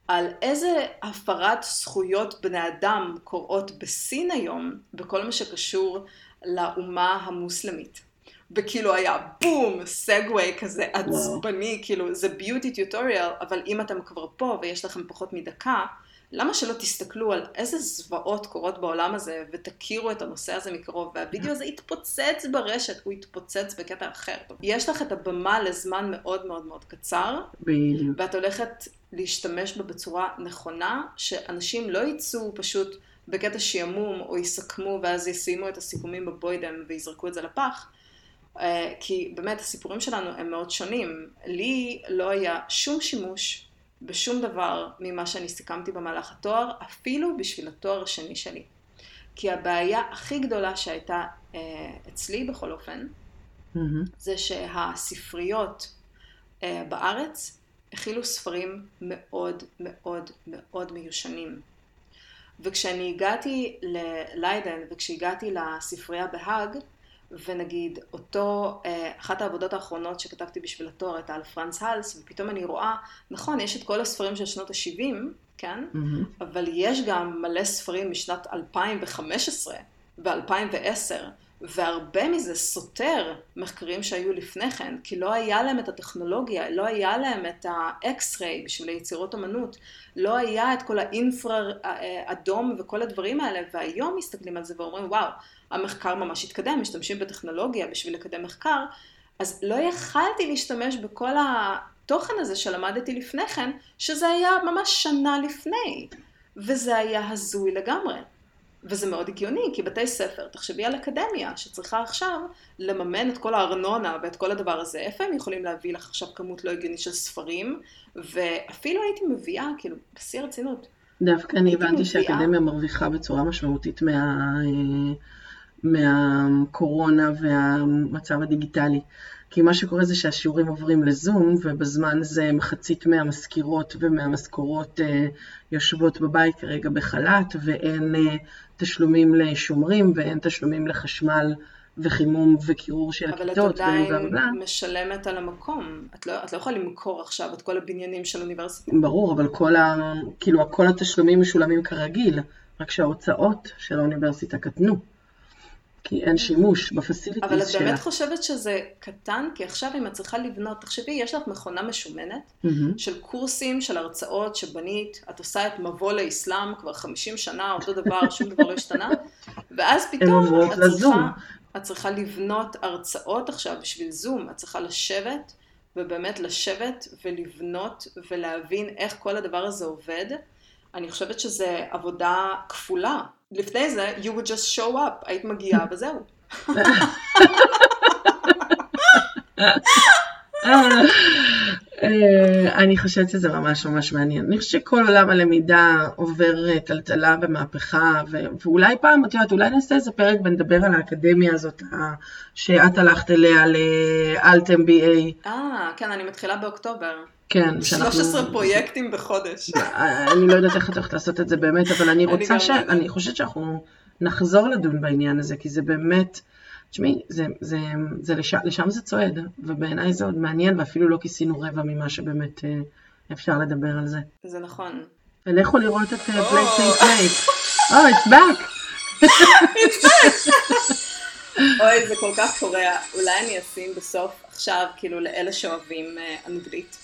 על איזה הפרת זכויות בני אדם קורות בסין היום, בכל מה שקשור לאומה המוסלמית. וכאילו היה בום, סגווי כזה עצבני, כאילו זה ביוטי טיוטוריאל, אבל אם אתם כבר פה ויש לכם פחות מדקה, למה שלא תסתכלו על איזה זוועות קורות בעולם הזה ותכירו את הנושא הזה מקרוב, והווידאו הזה יתפוצץ ברשת, הוא יתפוצץ בקטע אחר. יש לך את הבמה לזמן מאוד מאוד מאוד קצר, בדיוק. ואת הולכת להשתמש בה בצורה נכונה, שאנשים לא יצאו פשוט בקטע שעמום או יסכמו ואז ישימו את הסיכומים בבוידם ויזרקו את זה לפח. אה, כי באמת הסיפורים שלנו הם מאוד שונים. לי לא היה שום שימוש בשום דבר ממה שאני סיכמתי במהלך התואר, אפילו בשביל התואר השני שלי. כי הבעיה הכי גדולה שהייתה אה, אצלי בכל אופן, מהמם. זה שהספריות אה, בארץ הכילו ספרים מאוד מאוד מאוד מיושנים. וכשאני הגעתי לליידן וכשהגעתי לספרייה בהאג, ונגיד אותו, אה, אחת העבודות האחרונות שכתבתי בשביל התואר הייתה על פרנס האלס, ופתאום אני רואה, נכון, יש את כל הספרים של שנות ה-70, כן? מהמם. אבל יש גם מלא ספרים משנת 2015 ו-2010, והרבה מזה סותר מחקרים שהיו לפני כן, כי לא היה להם את הטכנולוגיה, לא היה להם את ה X-ray בשביל היצירות אמנות, לא היה את כל האינפרה אדום וכל הדברים האלה, והיום מסתכלים על זה ואומרים, וואו, המחקר ממש התקדם, משתמשים בטכנולוגיה בשביל לקדם מחקר, אז לא יכלתי להשתמש בכל התוכן הזה שלמדתי לפני כן, שזה היה ממש שנה לפני, וזה היה הזוי לגמרי. וזה מאוד הגיוני, כי בתי ספר, תחשבי על אקדמיה, שצריכה עכשיו לממן את כל הארנונה ואת כל הדבר הזה, איפה הם יכולים להביא לך עכשיו כמות לא הגיונית של ספרים, ואפילו הייתי מביאה, כאילו, בשיא הרצינות. דווקא אני הבנתי מביאה- שהאקדמיה מרוויחה בצורה משמעותית מה, אה, מהקורונה והמצב הדיגיטלי. כי מה שקורה זה שהשיעורים עוברים לזום, ובזמן זה מחצית מהמזכירות ומהמשכורות אה, יושבות בבית כרגע בחל"ת, ואין אה, תשלומים לשומרים, ואין תשלומים לחשמל וחימום וקירור של אבל את הכיתות, עדיין ובלה בלה. משלמת על המקום. את לא, את לא יכולה למכור עכשיו את כל הבניינים של אוניברסיטה. ברור, אבל כל, ה... כאילו, כל התשלומים משולמים כרגיל, רק שההוצאות של האוניברסיטה קטנו. כי אין שימוש אבל בפסיליטיז את שלה. באמת חושבת שזה קטן? כי עכשיו אם את צריכה לבנות, תחשבי, יש לך מכונה משומנת מהמם. של קורסים, של הרצאות שבנית, את עושה את מבוא לאסלאם כבר 50 שנה, אותו דבר, שום דבר לא השתנה, ואז פתאום את. צריכה, את צריכה לבנות הרצאות עכשיו בשביל זום, את צריכה לשבת, ובאמת לשבת ולבנות ולהבין איך כל הדבר הזה עובד. אני חושבת שזה עבודה כפולה. לפני זה, you would just show up, היית מגיעה וזהו. אה, אני חושבת שזה ממש ממש מעניין. אני חושבת שכל עולם הלמידה עובר אה, טלטלה ומהפכה, ו- ואולי פעם, את יודעת, אולי נעשה איזה פרק ונדבר על האקדמיה הזאת שאת הלכת אליה לאלט MBA. אה, כן, אני מתחילה באוקטובר. כן, 13 פרויקטים בחודש. אני לא יודעת איך את הולכת לעשות את זה באמת, אבל אני רוצה ש... לא. אני חושבת שאנחנו נחזור לדון בעניין הזה, כי זה באמת... תשמעי, זה, זה, זה לש... לשם זה צועד, ובעיניי זה עוד מעניין, ואפילו לא כיסינו רבע ממה שבאמת אה, אפשר לדבר על זה. זה נכון. ולכו לראות את אה, flight flight flight. Oh, it's back! אוי, זה כל כך קורע. אולי אני אשים בסוף עכשיו, כאילו, לאלה שאוהבים אה, אנגלית.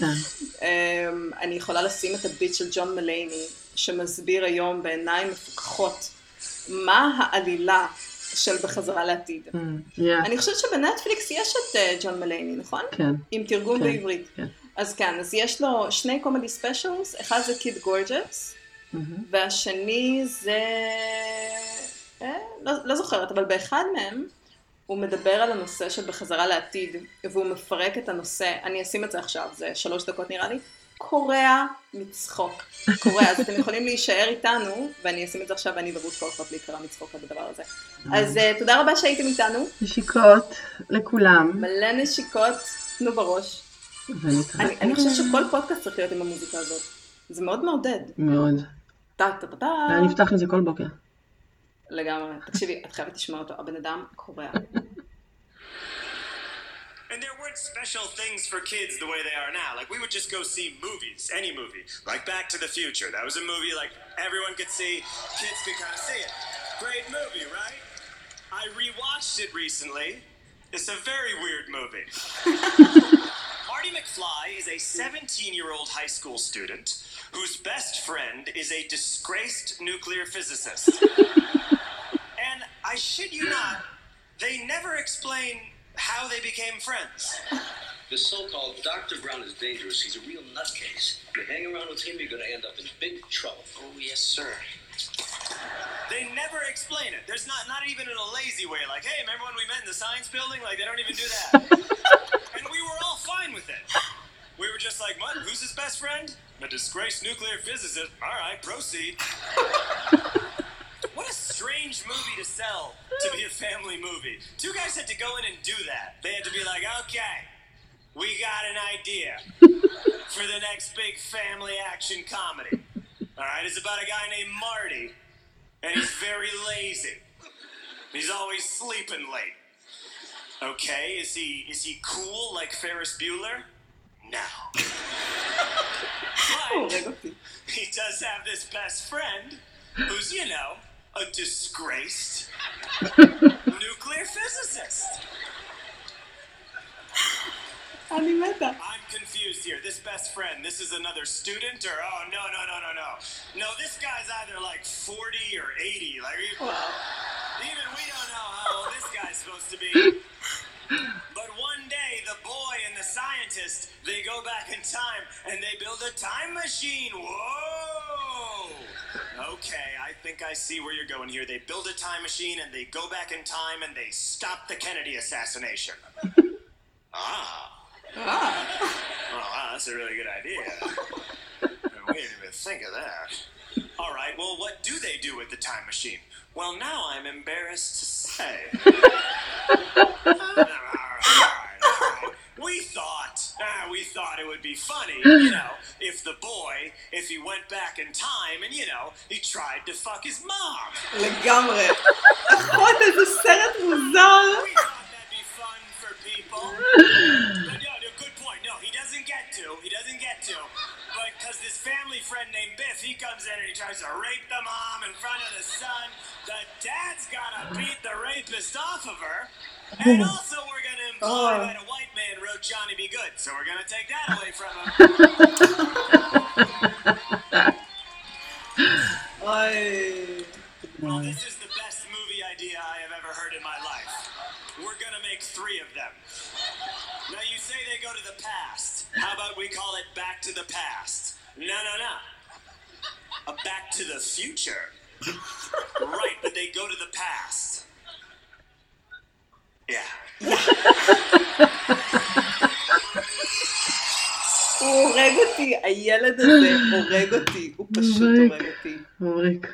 כן. אמ, אני יכולה לשים את הביט של ג'ון מלייני, שמסביר היום בעיניים מפוקחות מה העלילה של בחזרה לעתיד. Mm, yeah, אני חושבת שבנטפליקס יש את אה, ג'ון מלייני, נכון? כן. עם תרגום כן, בעברית. כן. אז כן, אז יש לו שני comedy specials, אחד זה Kid Gorgeous, מהמם. והשני זה... לא, לא זוכרת, אבל באחד מהם הוא מדבר על הנושא של בחזרה לעתיד, והוא מפרק את הנושא, אני אשים את זה עכשיו, זה שלוש דקות נראה לי, קורע מצחוק. קורע, אז אתם יכולים להישאר איתנו, ואני אשים את זה עכשיו, ואני ורות כל אחת להיקרע מצחוק על הדבר הזה. אז אה, תודה רבה שהייתם איתנו, נשיקות לכולם, מלא נשיקות, תנו בראש. אני, אני חושבת שכל פודקאסט צריך להיות עם המוזיקה הזאת. זה מאוד מעודד. מאוד. טה טה טה טה. אני אפתח עם זה כל בוקר. לגמרי. תקשיבי, את חייבת לשמוע אותו, הבן אדם קורע. And there weren't special things for kids the way they are now. Like we would just go see movies, any movie, like Back to the Future. That was a movie like everyone could see, kids could kind of see it. Great movie, right? I rewatched it recently. It's a very weird movie. McFly is a 17 year old high school student whose best friend is a disgraced nuclear physicist. and I shit you not, they never explain how they became friends. The so-called Dr. Brown is dangerous. He's a real nutcase. You hang around with him, you're going to end up in big trouble. Oh, yes, sir. They never explain it. There's not not even in a lazy way, like, hey, remember when we met in the science building? Like, they don't even do that. fine with it. We were just like, what? Who's his best friend? A disgraced nuclear physicist. All right, proceed. What a strange movie to sell to be a family movie. Two guys had to go in and do that. They had to be like, okay, we got an idea for the next big family action comedy. All right, it's about a guy named Marty, and he's very lazy. He's always sleeping late. Okay, is he is he cool like Ferris Bueller? No. Oh, but he does have this best friend who's, you know, a disgraced nuclear physicist. I'm confused here. This best friend, this is another student, or oh no no no no no no. This guy's either like 40 or 80. Like even we don't know how old this guy's supposed to be. But one day, the boy and the scientist they go back in time and they build a time machine. Whoa! Okay, I think I see where you're going here. They build a time machine and they go back in time and they stop the Kennedy assassination. ah. Oh, wow, that's a really good idea. we didn't even think of that. All right, well, what do they do with the time machine? Well, now I'm embarrassed to say. all right, all right, all right. We thought, ah, we thought it would be funny, you know, if the boy, if he went back in time and, you know, he tried to fuck his mom. לגמרי. אחות, איזה סרט מוזר. We thought that'd be fun for people. doesn't get to. He doesn't get to. But because this family friend named Biff, he comes in and he tries to rape the mom in front of the son. The dad's gonna beat the rapist off of her. And also, we're gonna imply uh. that a white man wrote Johnny Be Good, so we're gonna take that away from him. I... Well, this is the best movie idea I have ever heard in my life. We're gonna make three of them Now you say they go to the past. How about we call it Back to the Past? No, no, no. A Back to the Future. right, but they go to the past. Yeah. הילד הזה הורג אותי, הוא פשוט מבריק. הורג אותי. מבריק.